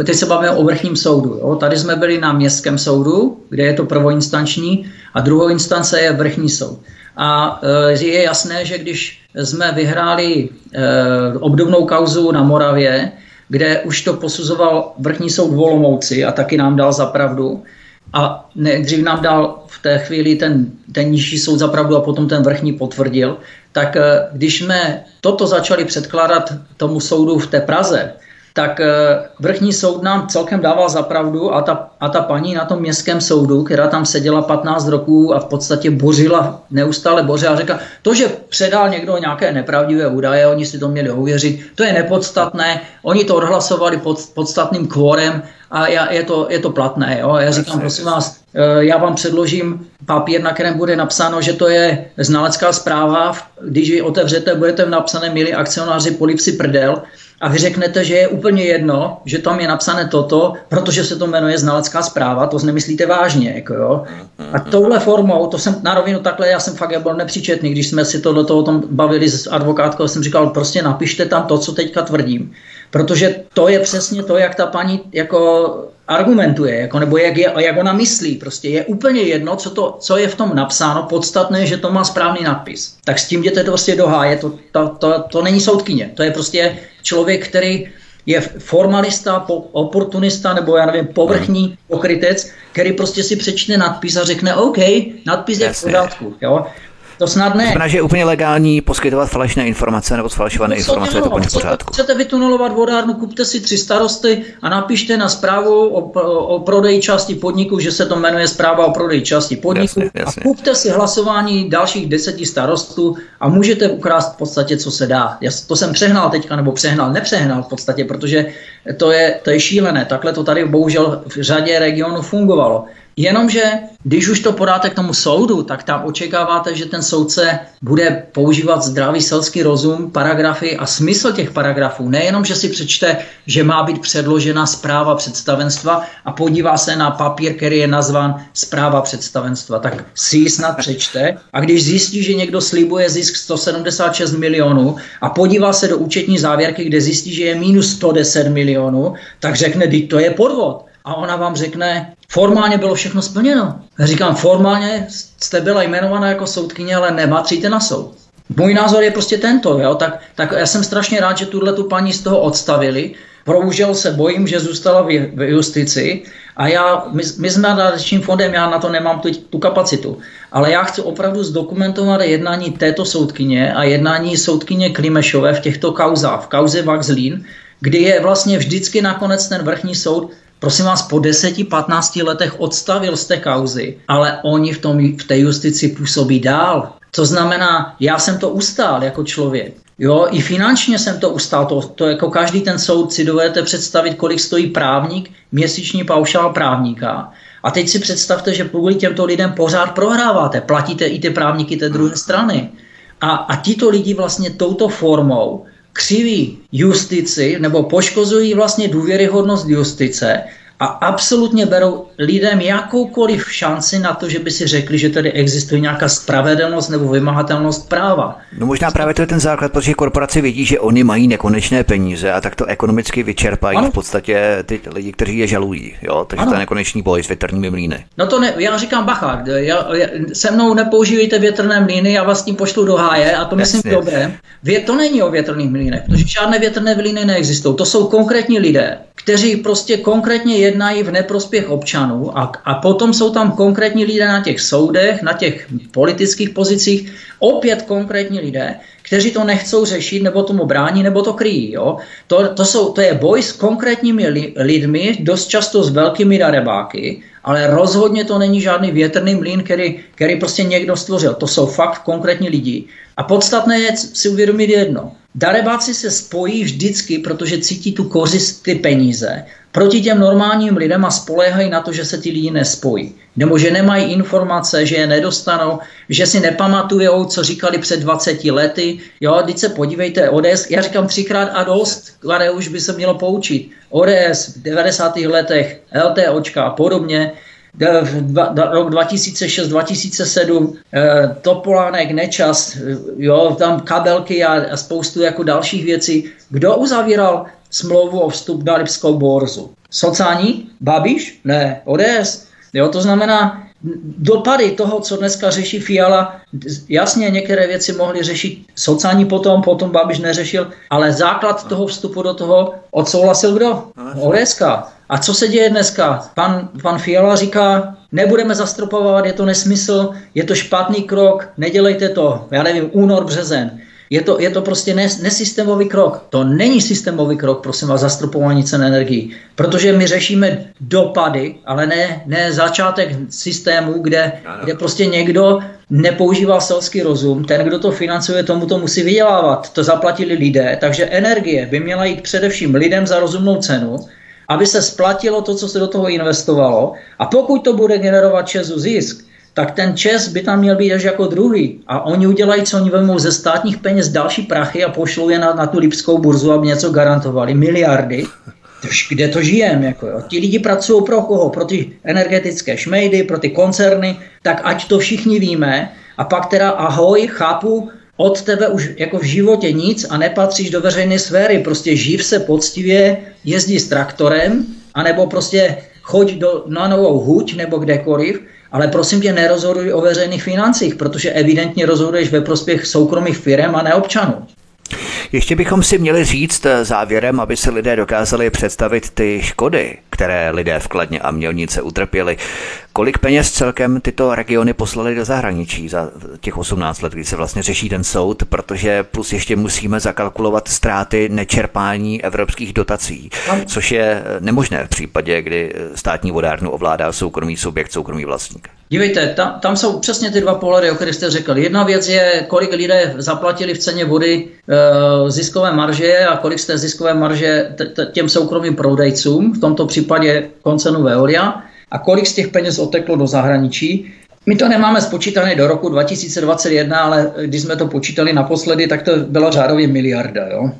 Teď se bavíme o vrchním soudu. Jo. Tady jsme byli na městském soudu, kde je to prvoinstanční, a druhou instance je vrchní soud. A e, je jasné, že když jsme vyhráli e, obdobnou kauzu na Moravě, kde už to posuzoval vrchní soud v Olomouci a taky nám dal za pravdu, a nejdřív nám dal v té chvíli ten, ten nižší soud zapravdu a potom ten vrchní potvrdil, tak eh, když jsme toto začali předkládat tomu soudu v té Praze, tak eh, vrchní soud nám celkem dával za pravdu a ta, a ta paní na tom městském soudu, která tam seděla 15 roků a v podstatě bořila, neustále bořila a řekla, to, že předal někdo nějaké nepravdivé údaje, oni si to měli uvěřit, to je nepodstatné, oni to odhlasovali pod, podstatným kvorem a já, je, to, je to platné. Jo? Já říkám, prosím vás, eh, já vám předložím papír, na kterém bude napsáno, že to je znalecká zpráva, když ji otevřete, budete v napsané milí akcionáři polipsi prdel, a vy řeknete, že je úplně jedno, že tam je napsané toto, protože se to jmenuje znalecká zpráva, to nemyslíte vážně. Jako jo. A touhle formou, to jsem na rovinu takhle, já jsem fakt byl nepříčetný, když jsme si to do toho tom bavili s advokátkou, jsem říkal, prostě napište tam to, co teďka tvrdím. Protože to je přesně to, jak ta paní jako argumentuje, jako, nebo jak, je, jak ona myslí. Prostě je úplně jedno, co, to, co je v tom napsáno, podstatné, že to má správný nadpis. Tak s tím jděte to prostě do háje, to, to, to, to není soudkyně, to je prostě člověk, který je formalista, oportunista nebo já nevím, povrchní pokrytec, který prostě si přečte nadpis a řekne OK, nadpis je v pořádku. Jo? To snad ne. Znamená, že je úplně legální poskytovat falešné informace nebo falšované no, informace, je to úplně v pořádku. Chcete vytunelovat vodárnu, kupte si tři starosty a napište na zprávu o, o, o prodeji části podniku, že se to jmenuje zpráva o prodeji části podniku jasně, jasně. a kupte si hlasování dalších deseti starostů a můžete ukrást v podstatě, co se dá. Já to jsem přehnal teďka, nebo přehnal, nepřehnal v podstatě, protože to je, to je šílené. Takhle to tady bohužel v řadě regionů fungovalo. Jenomže když už to podáte k tomu soudu, tak tam očekáváte, že ten soudce bude používat zdravý selský rozum, paragrafy a smysl těch paragrafů. Nejenom, že si přečte, že má být předložena zpráva představenstva a podívá se na papír, který je nazván zpráva představenstva, tak si ji snad přečte. A když zjistí, že někdo slibuje zisk 176 milionů a podívá se do účetní závěrky, kde zjistí, že je minus 110 milionů, tak řekne, to je podvod. A ona vám řekne, formálně bylo všechno splněno. Říkám, formálně jste byla jmenovaná jako soudkyně, ale nepatříte na soud. Můj názor je prostě tento, jo? Tak, tak já jsem strašně rád, že tuhle tu paní z toho odstavili. Bohužel se bojím, že zůstala v, v justici a já, my, my jsme nadačním fondem, já na to nemám tu, tu kapacitu, ale já chci opravdu zdokumentovat jednání této soudkyně a jednání soudkyně Klimešové v těchto kauzách, v kauze Vaxlín, kdy je vlastně vždycky nakonec ten vrchní soud prosím vás, po 10-15 letech odstavil z té kauzy, ale oni v, tom, v té justici působí dál. To znamená, já jsem to ustál jako člověk. Jo, i finančně jsem to ustál, to, to jako každý ten soud si dovedete představit, kolik stojí právník, měsíční paušál právníka. A teď si představte, že kvůli těmto lidem pořád prohráváte, platíte i ty právníky té druhé strany. A, a tito lidi vlastně touto formou křiví justici nebo poškozují vlastně důvěryhodnost justice a absolutně berou lidem jakoukoliv šanci na to, že by si řekli, že tady existuje nějaká spravedlnost nebo vymahatelnost práva. No možná právě to je ten základ, protože korporace vidí, že oni mají nekonečné peníze a tak to ekonomicky vyčerpají ano. v podstatě ty lidi, kteří je žalují. Jo? Takže ano. to je nekonečný boj s větrnými mlýny. No to ne, já říkám bacha, já, já, se mnou nepoužívejte větrné mlýny, já vás tím pošlu do háje a to myslím Jasně. dobré. Vě, to není o větrných mlýnech, protože žádné větrné mlýny neexistují. To jsou konkrétní lidé, kteří prostě konkrétně jednají v neprospěch občanů a, a potom jsou tam konkrétní lidé na těch soudech, na těch politických pozicích, opět konkrétní lidé, kteří to nechcou řešit, nebo tomu brání, nebo to kryjí. Jo? To, to, jsou, to je boj s konkrétními li, lidmi, dost často s velkými darebáky, ale rozhodně to není žádný větrný mlín, který, který prostě někdo stvořil. To jsou fakt konkrétní lidi. A podstatné je si uvědomit jedno. Darebáci se spojí vždycky, protože cítí tu kořist ty peníze proti těm normálním lidem a spoléhají na to, že se ti lidi nespojí. Nebo že nemají informace, že je nedostanou, že si nepamatujou, co říkali před 20 lety. Jo, teď se podívejte, ODS, já říkám třikrát a dost, které už by se mělo poučit. ODS v 90. letech, LTOčka a podobně, rok 2006-2007, eh, Topolánek, Nečas, eh, jo, tam kabelky a, a spoustu jako dalších věcí. Kdo uzavíral smlouvu o vstup na Lipskou borzu? Sociální? Babiš? Ne. ODS? Jo, to znamená, dopady toho, co dneska řeší Fiala, jasně některé věci mohly řešit sociální potom, potom Babiš neřešil, ale základ toho vstupu do toho odsouhlasil kdo? ODS. A co se děje dneska? Pan, pan Fiala říká, nebudeme zastropovat, je to nesmysl, je to špatný krok, nedělejte to, já nevím, únor, březen. Je to, je to prostě nes, nesystémový krok. To není systémový krok, prosím vás, zastropování cen energií. Protože my řešíme dopady, ale ne, ne začátek systému, kde, kde prostě někdo nepoužívá selský rozum. Ten, kdo to financuje, tomu to musí vydělávat. To zaplatili lidé, takže energie by měla jít především lidem za rozumnou cenu aby se splatilo to, co se do toho investovalo. A pokud to bude generovat Česu zisk, tak ten Čes by tam měl být až jako druhý. A oni udělají, co oni vezmou ze státních peněz další prachy a pošlou je na, na tu Lipskou burzu, aby něco garantovali. Miliardy. Kde to žijeme? Jako jo? Ti lidi pracují pro koho? Pro ty energetické šmejdy, pro ty koncerny, tak ať to všichni víme. A pak teda ahoj, chápu, od tebe už jako v životě nic a nepatříš do veřejné sféry. Prostě živ se poctivě, jezdí s traktorem, anebo prostě choď do, na novou huť nebo kdekoliv, ale prosím tě nerozhoduj o veřejných financích, protože evidentně rozhoduješ ve prospěch soukromých firm a neobčanů. Ještě bychom si měli říct závěrem, aby si lidé dokázali představit ty škody, které lidé v Kladně a Mělnice utrpěli. Kolik peněz celkem tyto regiony poslali do zahraničí za těch 18 let, kdy se vlastně řeší ten soud, protože plus ještě musíme zakalkulovat ztráty nečerpání evropských dotací, což je eh, nemožné v případě, kdy eh, státní vodárnu ovládá soukromý subjekt, soukromý vlastník. Dívejte, tam, tam jsou přesně ty dva pohledy, o kterých jste řekl. Jedna věc je, kolik lidé zaplatili v ceně vody e, ziskové marže a kolik jste ziskové marže t- t- těm soukromým prodejcům, v tomto případě koncernu Veolia, a kolik z těch peněz oteklo do zahraničí. My to nemáme spočítané do roku 2021, ale když jsme to počítali naposledy, tak to byla řádově miliarda. Jo?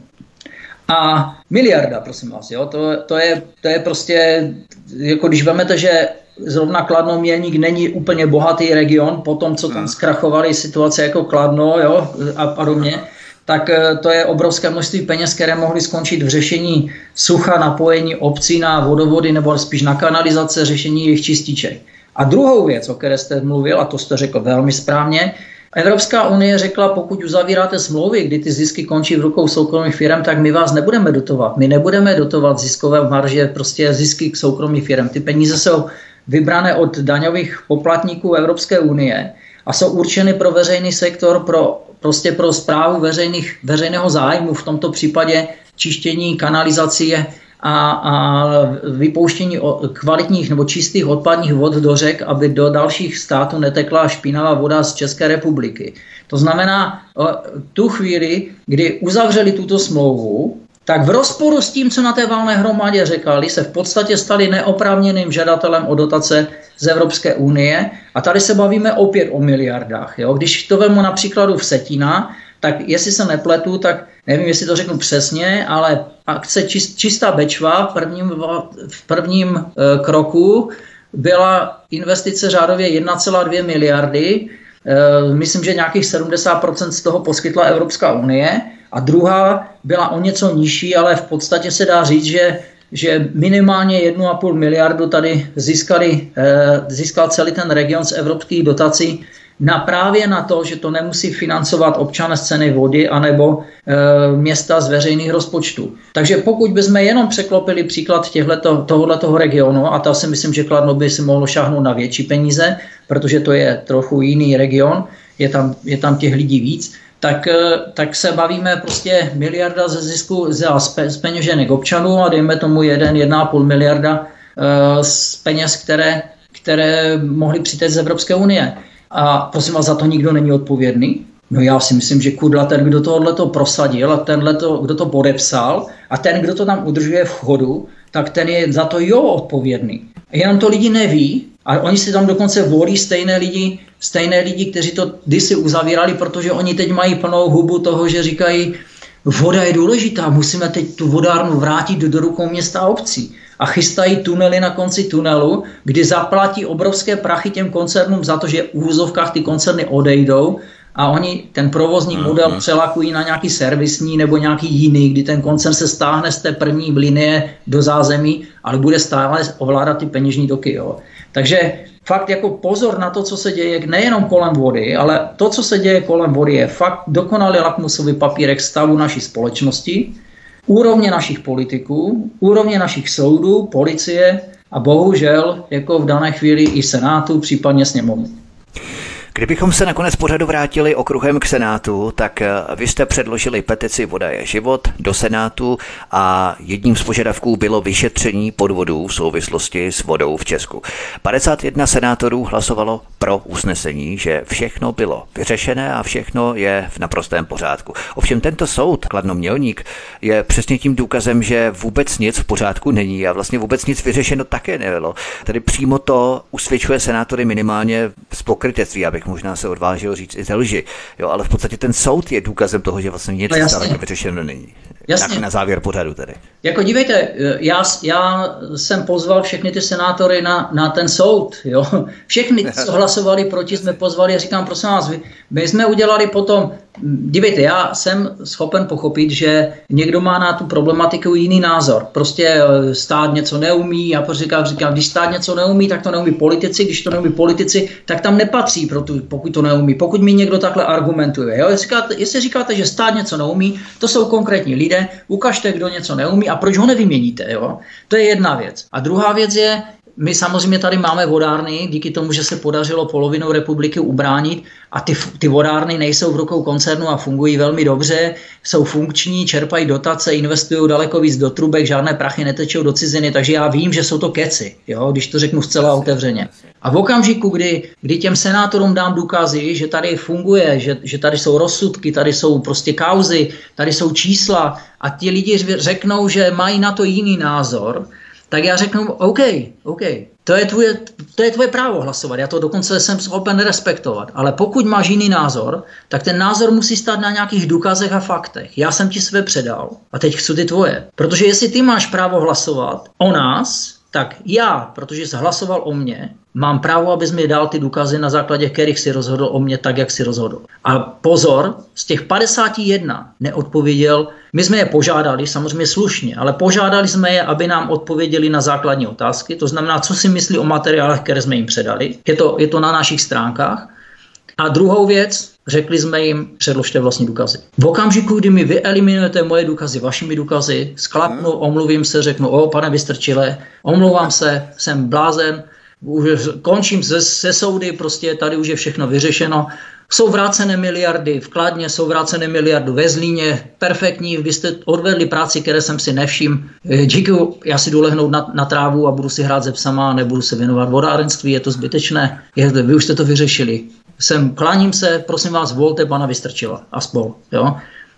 A miliarda, prosím vás, jo? To, to, je, to je prostě, jako když vezmete, že zrovna Kladno Mělník není úplně bohatý region, po tom, co tam hmm. zkrachovaly situace jako Kladno jo, a podobně, tak eh, to je obrovské množství peněz, které mohly skončit v řešení sucha, napojení obcí na vodovody nebo spíš na kanalizace, řešení jejich čističek. A druhou věc, o které jste mluvil, a to jste řekl velmi správně, Evropská unie řekla, pokud uzavíráte smlouvy, kdy ty zisky končí v rukou soukromých firm, tak my vás nebudeme dotovat. My nebudeme dotovat ziskové marže, prostě zisky k soukromým firm. Ty peníze jsou vybrané od daňových poplatníků Evropské unie a jsou určeny pro veřejný sektor, pro, prostě pro zprávu veřejných, veřejného zájmu, v tomto případě čištění kanalizací a, a vypouštění kvalitních nebo čistých odpadních vod do řek, aby do dalších států netekla špinavá voda z České republiky. To znamená, tu chvíli, kdy uzavřeli tuto smlouvu, tak v rozporu s tím, co na té valné hromadě řekali, se v podstatě stali neoprávněným žadatelem o dotace z Evropské unie. A tady se bavíme opět o miliardách. Jo? Když to vemu například v Setina, tak jestli se nepletu, tak nevím, jestli to řeknu přesně, ale akce Čistá Bečva v prvním, v prvním e, kroku byla investice řádově 1,2 miliardy. E, myslím, že nějakých 70% z toho poskytla Evropská unie a druhá byla o něco nižší, ale v podstatě se dá říct, že, že minimálně 1,5 miliardu tady získali, eh, získal celý ten region z evropských dotací na právě na to, že to nemusí financovat občan z ceny vody anebo e, města z veřejných rozpočtů. Takže pokud bychom jenom překlopili příklad tohoto regionu, a to si myslím, že Kladno by si mohlo šáhnout na větší peníze, protože to je trochu jiný region, je tam, je tam těch lidí víc, tak, eh, tak se bavíme prostě miliarda ze zisku z peněženek občanů a dejme tomu 1, 1,5 miliarda uh, z peněz, které, které mohly přijít z Evropské unie. A prosím vás, za to nikdo není odpovědný? No já si myslím, že Kudla, ten, kdo tohle to prosadil a tenhle to, kdo to podepsal a ten, kdo to tam udržuje v chodu, tak ten je za to jo odpovědný. Jenom to lidi neví a oni si tam dokonce volí stejné lidi, stejné lidi, kteří to kdysi uzavírali, protože oni teď mají plnou hubu toho, že říkají, voda je důležitá, musíme teď tu vodárnu vrátit do rukou města a obcí. A chystají tunely na konci tunelu, kdy zaplatí obrovské prachy těm koncernům za to, že v úvozovkách ty koncerny odejdou a oni ten provozní model přelakují na nějaký servisní nebo nějaký jiný, kdy ten koncern se stáhne z té první linie do zázemí, ale bude stále ovládat ty peněžní toky. Jo. Takže fakt jako pozor na to, co se děje nejenom kolem vody, ale to, co se děje kolem vody, je fakt dokonalý lakmusový papírek stavu naší společnosti, úrovně našich politiků, úrovně našich soudů, policie a bohužel jako v dané chvíli i Senátu, případně sněmovny. Kdybychom se nakonec pořadu vrátili okruhem k Senátu, tak eh, vy jste předložili petici Voda je život do Senátu a jedním z požadavků bylo vyšetření podvodů v souvislosti s vodou v Česku. 51 senátorů hlasovalo pro usnesení, že všechno bylo vyřešené a všechno je v naprostém pořádku. Ovšem tento soud, Kladno Mělník, je přesně tím důkazem, že vůbec nic v pořádku není a vlastně vůbec nic vyřešeno také nebylo. Tedy přímo to usvědčuje senátory minimálně z pokrytectví, abych možná se odvážil říct i ze lži. Jo, ale v podstatě ten soud je důkazem toho, že vlastně nic no, stále vyřešeno není. Jasně. Tak na závěr pořadu tedy. Jako dívejte, já, já jsem pozval všechny ty senátory na, na ten soud. Jo? Všechny, co hlasovali proti, jsme pozvali a říkám, prosím vás, my jsme udělali potom, dívejte, já jsem schopen pochopit, že někdo má na tu problematiku jiný názor. Prostě eh, stát něco neumí, já říkám, říkám, když stát něco neumí, tak to neumí politici, když to neumí politici, tak tam nepatří, proto, pokud to neumí. Pokud mi někdo takhle argumentuje. Jo? Jestli, říkáte, jestli říkáte, že stát něco neumí, to jsou konkrétní lidé, ukažte, kdo něco neumí a proč ho nevyměníte. Jo? To je jedna věc. A druhá věc je, my samozřejmě tady máme vodárny, díky tomu, že se podařilo polovinu republiky ubránit a ty, ty vodárny nejsou v rukou koncernu a fungují velmi dobře, jsou funkční, čerpají dotace, investují daleko víc do trubek, žádné prachy netečou do ciziny, takže já vím, že jsou to keci, jo, když to řeknu zcela otevřeně. A v okamžiku, kdy, kdy těm senátorům dám důkazy, že tady funguje, že, že tady jsou rozsudky, tady jsou prostě kauzy, tady jsou čísla a ti lidi řeknou, že mají na to jiný názor, tak já řeknu, OK, OK, to je, tvoje, to je tvoje právo hlasovat, já to dokonce jsem schopen respektovat, ale pokud máš jiný názor, tak ten názor musí stát na nějakých důkazech a faktech. Já jsem ti své předal a teď chci ty tvoje. Protože jestli ty máš právo hlasovat o nás, tak já, protože jsi hlasoval o mně, mám právo, abys mi dal ty důkazy, na základě kterých si rozhodl o mě tak, jak si rozhodl. A pozor, z těch 51 neodpověděl, my jsme je požádali, samozřejmě slušně, ale požádali jsme je, aby nám odpověděli na základní otázky, to znamená, co si myslí o materiálech, které jsme jim předali. Je to, je to na našich stránkách. A druhou věc, řekli jsme jim, předložte vlastní důkazy. V okamžiku, kdy mi vy eliminujete moje důkazy vašimi důkazy, sklapnu, omluvím se, řeknu, o pane Vystrčile, omlouvám se, jsem blázen, už končím se, se soudy, prostě tady už je všechno vyřešeno. Jsou vrácené miliardy v Kladně, jsou vrácené miliardy ve Zlíně, perfektní, vy jste odvedli práci, které jsem si nevšim. Díky, já si jdu lehnout na, na trávu a budu si hrát ze psama, nebudu se věnovat vodárenství, je to zbytečné, je, vy už jste to vyřešili. Jsem, kláním se, prosím vás, volte pana Vystrčila a spol. Jo?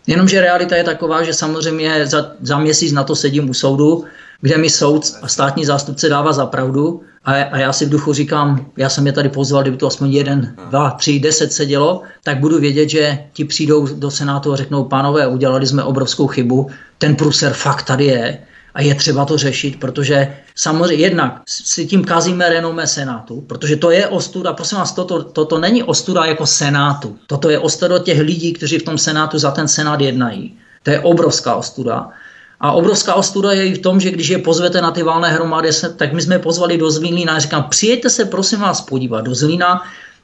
Jenomže realita je taková, že samozřejmě za, za měsíc na to sedím u soudu, kde mi soud a státní zástupce dává za pravdu a, a já si v duchu říkám, já jsem je tady pozval, kdyby to aspoň jeden, dva, tři, deset sedělo, tak budu vědět, že ti přijdou do Senátu a řeknou, pánové, udělali jsme obrovskou chybu, ten pruser fakt tady je a je třeba to řešit, protože samozřejmě jednak si tím kazíme renomé Senátu, protože to je ostuda, prosím vás, toto, toto není ostuda jako Senátu, toto je ostuda těch lidí, kteří v tom Senátu za ten Senát jednají. To je obrovská ostuda. A obrovská ostuda je i v tom, že když je pozvete na ty válné hromady, tak my jsme pozvali do Zlína a říkám, přijďte se prosím vás podívat do Zlína,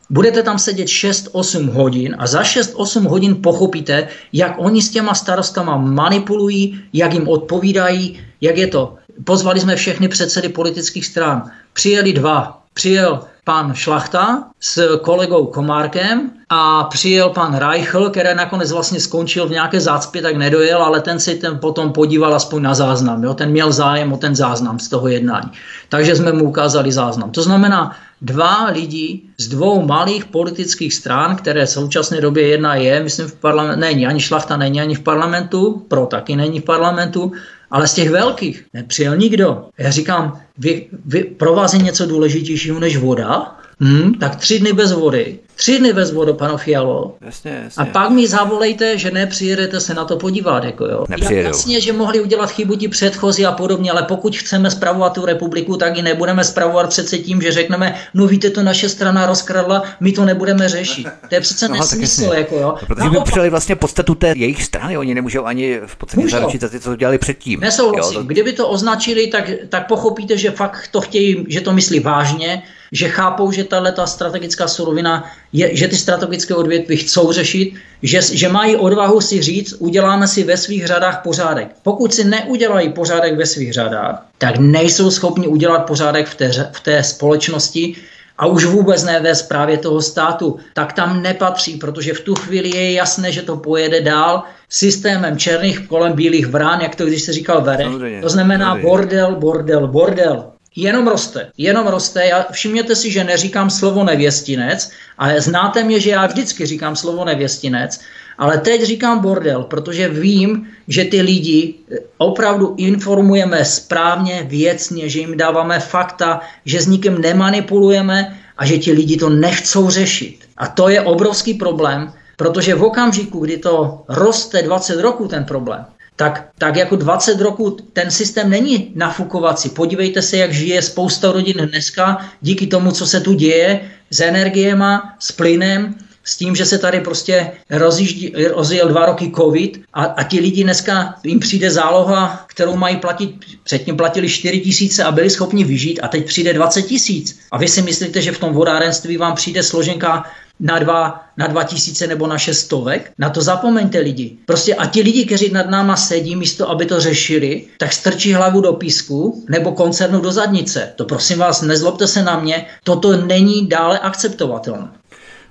Budete tam sedět 6-8 hodin a za 6-8 hodin pochopíte, jak oni s těma starostama manipulují, jak jim odpovídají, jak je to. Pozvali jsme všechny předsedy politických stran. Přijeli dva. Přijel pan Šlachta s kolegou Komárkem a přijel pan Reichl, který nakonec vlastně skončil v nějaké zácpě, tak nedojel, ale ten si ten potom podíval aspoň na záznam. Jo? Ten měl zájem o ten záznam z toho jednání. Takže jsme mu ukázali záznam. To znamená, dva lidi z dvou malých politických stran, které v současné době jedna je, myslím v parlamentu, není ani Šlachta, není ani v parlamentu, pro taky není v parlamentu, ale z těch velkých nepřijel nikdo. Já říkám, vy, vy, pro vás je něco důležitějšího než voda? Hmm, tak tři dny bez vody Tři dny bez vodu, pano Fialo. Jasně, jasně. A pak mi zavolejte, že nepřijedete se na to podívat. Jako jo. Nepřijedou. Jasně, že mohli udělat chybu ti předchozí a podobně, ale pokud chceme spravovat tu republiku, tak ji nebudeme spravovat přece tím, že řekneme, no víte, to naše strana rozkradla, my to nebudeme řešit. To je přece no, nesmysl. Jako, jo. No, protože by přijeli vlastně podstatu té jejich strany, oni nemůžou ani v podstatě zaručit za ty, co dělali předtím. Nesouhlasím. Jo, to... Kdyby to označili, tak, tak pochopíte, že fakt to chtějí, že to myslí vážně, že chápou, že tahle ta strategická surovina, je, že ty strategické odvětví chcou řešit, že, že mají odvahu si říct, uděláme si ve svých řadách pořádek. Pokud si neudělají pořádek ve svých řadách, tak nejsou schopni udělat pořádek v té, v té společnosti, a už vůbec ne ve zprávě toho státu, tak tam nepatří, protože v tu chvíli je jasné, že to pojede dál systémem černých kolem bílých vrán, jak to když se říkal Verech. To znamená bordel, bordel, bordel jenom roste, jenom roste. Já, všimněte si, že neříkám slovo nevěstinec, ale znáte mě, že já vždycky říkám slovo nevěstinec, ale teď říkám bordel, protože vím, že ty lidi opravdu informujeme správně, věcně, že jim dáváme fakta, že s nikým nemanipulujeme a že ti lidi to nechcou řešit. A to je obrovský problém, protože v okamžiku, kdy to roste 20 roků ten problém, tak, tak jako 20 roků ten systém není nafukovací. Podívejte se, jak žije spousta rodin dneska díky tomu, co se tu děje s energiema, s plynem, s tím, že se tady prostě rozjíždí, rozjel dva roky covid a, a ti lidi dneska jim přijde záloha, kterou mají platit, předtím platili 4 tisíce a byli schopni vyžít a teď přijde 20 tisíc. A vy si myslíte, že v tom vodárenství vám přijde složenka na dva, na dva tisíce nebo na šest stovek. Na to zapomeňte lidi. Prostě a ti lidi, kteří nad náma sedí, místo aby to řešili, tak strčí hlavu do písku nebo koncernu do zadnice. To prosím vás, nezlobte se na mě, toto není dále akceptovatelné.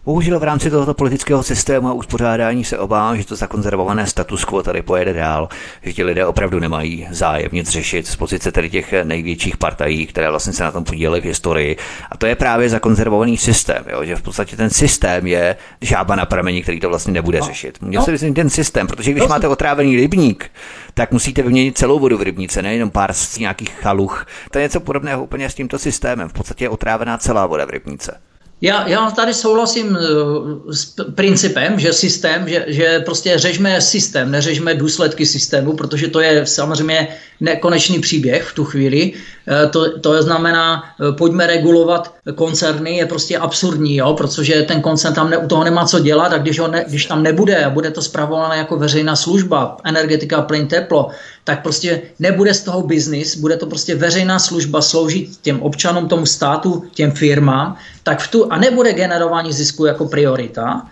Bohužel v rámci tohoto politického systému a uspořádání se obávám, že to zakonzervované status quo tady pojede dál, že ti lidé opravdu nemají zájem nic řešit z pozice tedy těch největších partají, které vlastně se na tom podílely v historii. A to je právě zakonzervovaný systém, jo? že v podstatě ten systém je žába na prameni, který to vlastně nebude no. řešit. Mně se myslím ten systém, protože když máte otrávený rybník, tak musíte vyměnit celou vodu v rybníce, nejenom pár z nějakých chaluch. To je něco podobného úplně s tímto systémem. V podstatě je otrávená celá voda v rybníce. Já, já tady souhlasím eh, s principem, že systém, že, že prostě řežme systém, neřežme důsledky systému, protože to je samozřejmě nekonečný příběh v tu chvíli. Eh, to, to znamená, eh, pojďme regulovat koncerny, je prostě absurdní, jo, protože ten koncern tam ne, u toho nemá co dělat a když, ho ne, když tam nebude a bude to zpravované jako veřejná služba, energetika, plyn, teplo, tak prostě nebude z toho biznis, bude to prostě veřejná služba sloužit těm občanům, tomu státu, těm firmám, tak v tu, a nebude generování zisku jako priorita,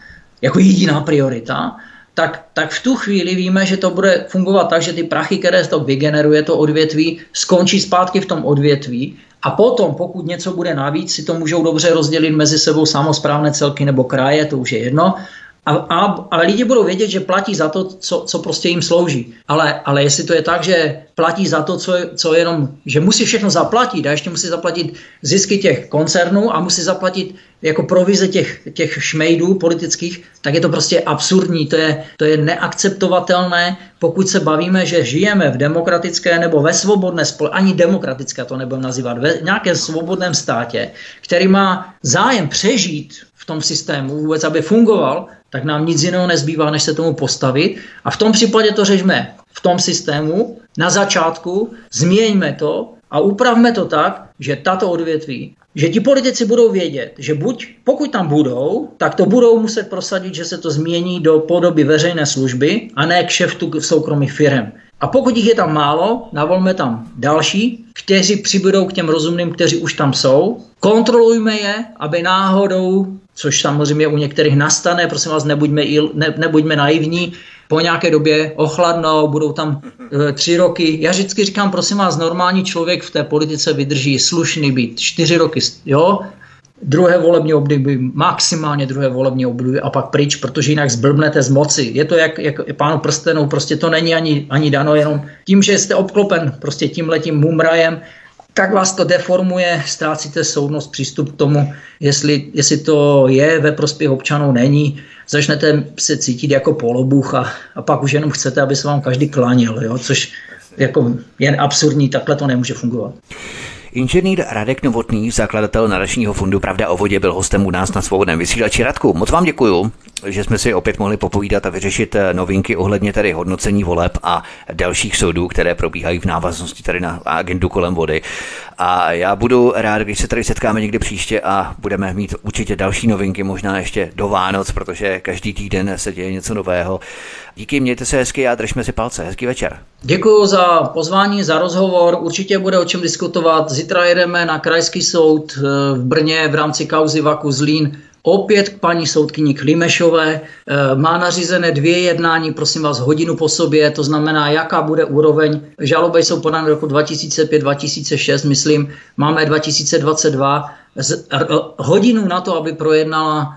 jako jediná priorita, tak, tak v tu chvíli víme, že to bude fungovat tak, že ty prachy, které to vygeneruje, to odvětví, skončí zpátky v tom odvětví a potom, pokud něco bude navíc, si to můžou dobře rozdělit mezi sebou samozprávné celky nebo kraje, to už je jedno, a, a, ale lidi budou vědět, že platí za to, co, co prostě jim slouží. Ale, ale jestli to je tak, že platí za to, co, co jenom, že musí všechno zaplatit a ještě musí zaplatit zisky těch koncernů a musí zaplatit jako provize těch, těch šmejdů politických, tak je to prostě absurdní, to je, to je neakceptovatelné, pokud se bavíme, že žijeme v demokratické nebo ve svobodné společnosti, ani demokratické to nebudeme nazývat, ve nějakém svobodném státě, který má zájem přežít v tom systému, vůbec aby fungoval, tak nám nic jiného nezbývá, než se tomu postavit. A v tom případě to řešme v tom systému, na začátku, změňme to a upravme to tak, že tato odvětví, že ti politici budou vědět, že buď pokud tam budou, tak to budou muset prosadit, že se to změní do podoby veřejné služby a ne kšeftu v soukromých firm. A pokud jich je tam málo, navolme tam další, kteří přibudou k těm rozumným, kteří už tam jsou. Kontrolujme je, aby náhodou což samozřejmě u některých nastane, prosím vás, nebuďme, il, ne, nebuďme naivní, po nějaké době ochladnou, budou tam e, tři roky. Já vždycky říkám, prosím vás, normální člověk v té politice vydrží slušný být čtyři roky, jo, druhé volební období, maximálně druhé volební období a pak pryč, protože jinak zblbnete z moci. Je to jak, jak pánu prstenou, prostě to není ani, ani dano, jenom tím, že jste obklopen prostě tím letím mumrajem, tak vás to deformuje, ztrácíte soudnost, přístup k tomu, jestli, jestli to je ve prospěch občanů, není. Začnete se cítit jako polobuch a, a pak už jenom chcete, aby se vám každý klánil, jo? což jako jen absurdní, takhle to nemůže fungovat. Inženýr Radek Novotný, zakladatel nadačního fondu Pravda o vodě, byl hostem u nás na svobodném vysílači. Radku, moc vám děkuju, že jsme si opět mohli popovídat a vyřešit eh, novinky ohledně tedy hodnocení voleb a dalších soudů, které probíhají v návaznosti tady na agendu kolem vody. A já budu rád, když se tady setkáme někdy příště a budeme mít určitě další novinky, možná ještě do Vánoc, protože každý týden se děje něco nového. Díky, mějte se hezky a držme si palce. Hezký večer. Děkuji za pozvání, za rozhovor. Určitě bude o čem diskutovat. Zítra jedeme na krajský soud eh, v Brně v rámci kauzy Vaku Zlín. Opět k paní soudkyni Klimešové. Eh, má nařízené dvě jednání, prosím vás, hodinu po sobě, to znamená, jaká bude úroveň. Žaloby jsou podány roku 2005-2006, myslím, máme 2022. Z, hodinu na to, aby projednala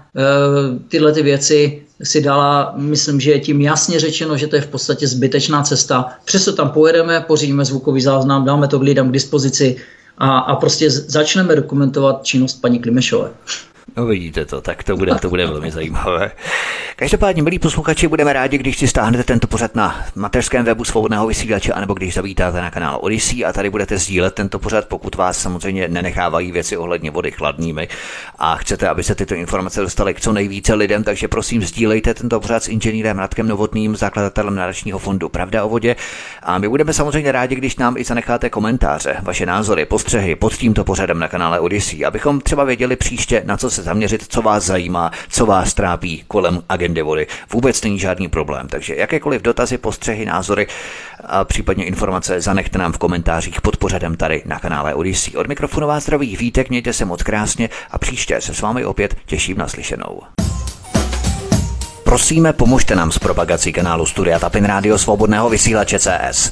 tyhle ty věci, si dala, myslím, že je tím jasně řečeno, že to je v podstatě zbytečná cesta. Přesto tam pojedeme, pořídíme zvukový záznam, dáme to k lidem k dispozici a, a prostě začneme dokumentovat činnost paní Klimešové. No vidíte to, tak to bude, to bude velmi zajímavé. Každopádně, milí posluchači, budeme rádi, když si stáhnete tento pořad na mateřském webu svobodného vysílače, anebo když zavítáte na kanál Odyssey a tady budete sdílet tento pořad, pokud vás samozřejmě nenechávají věci ohledně vody chladnými a chcete, aby se tyto informace dostaly k co nejvíce lidem, takže prosím sdílejte tento pořad s inženýrem Radkem Novotným, zakladatelem nadačního fondu Pravda o vodě. A my budeme samozřejmě rádi, když nám i zanecháte komentáře, vaše názory, postřehy pod tímto pořadem na kanále Odyssey, abychom třeba věděli příště, na co se zaměřit, co vás zajímá, co vás trápí kolem agendy vody. Vůbec není žádný problém, takže jakékoliv dotazy, postřehy, názory a případně informace zanechte nám v komentářích pod pořadem tady na kanále Odyssey. Od mikrofonu vás zdraví vítek, mějte se moc krásně a příště se s vámi opět těším na slyšenou. Prosíme, pomožte nám s propagací kanálu Studia Tapin Radio Svobodného vysílače CS.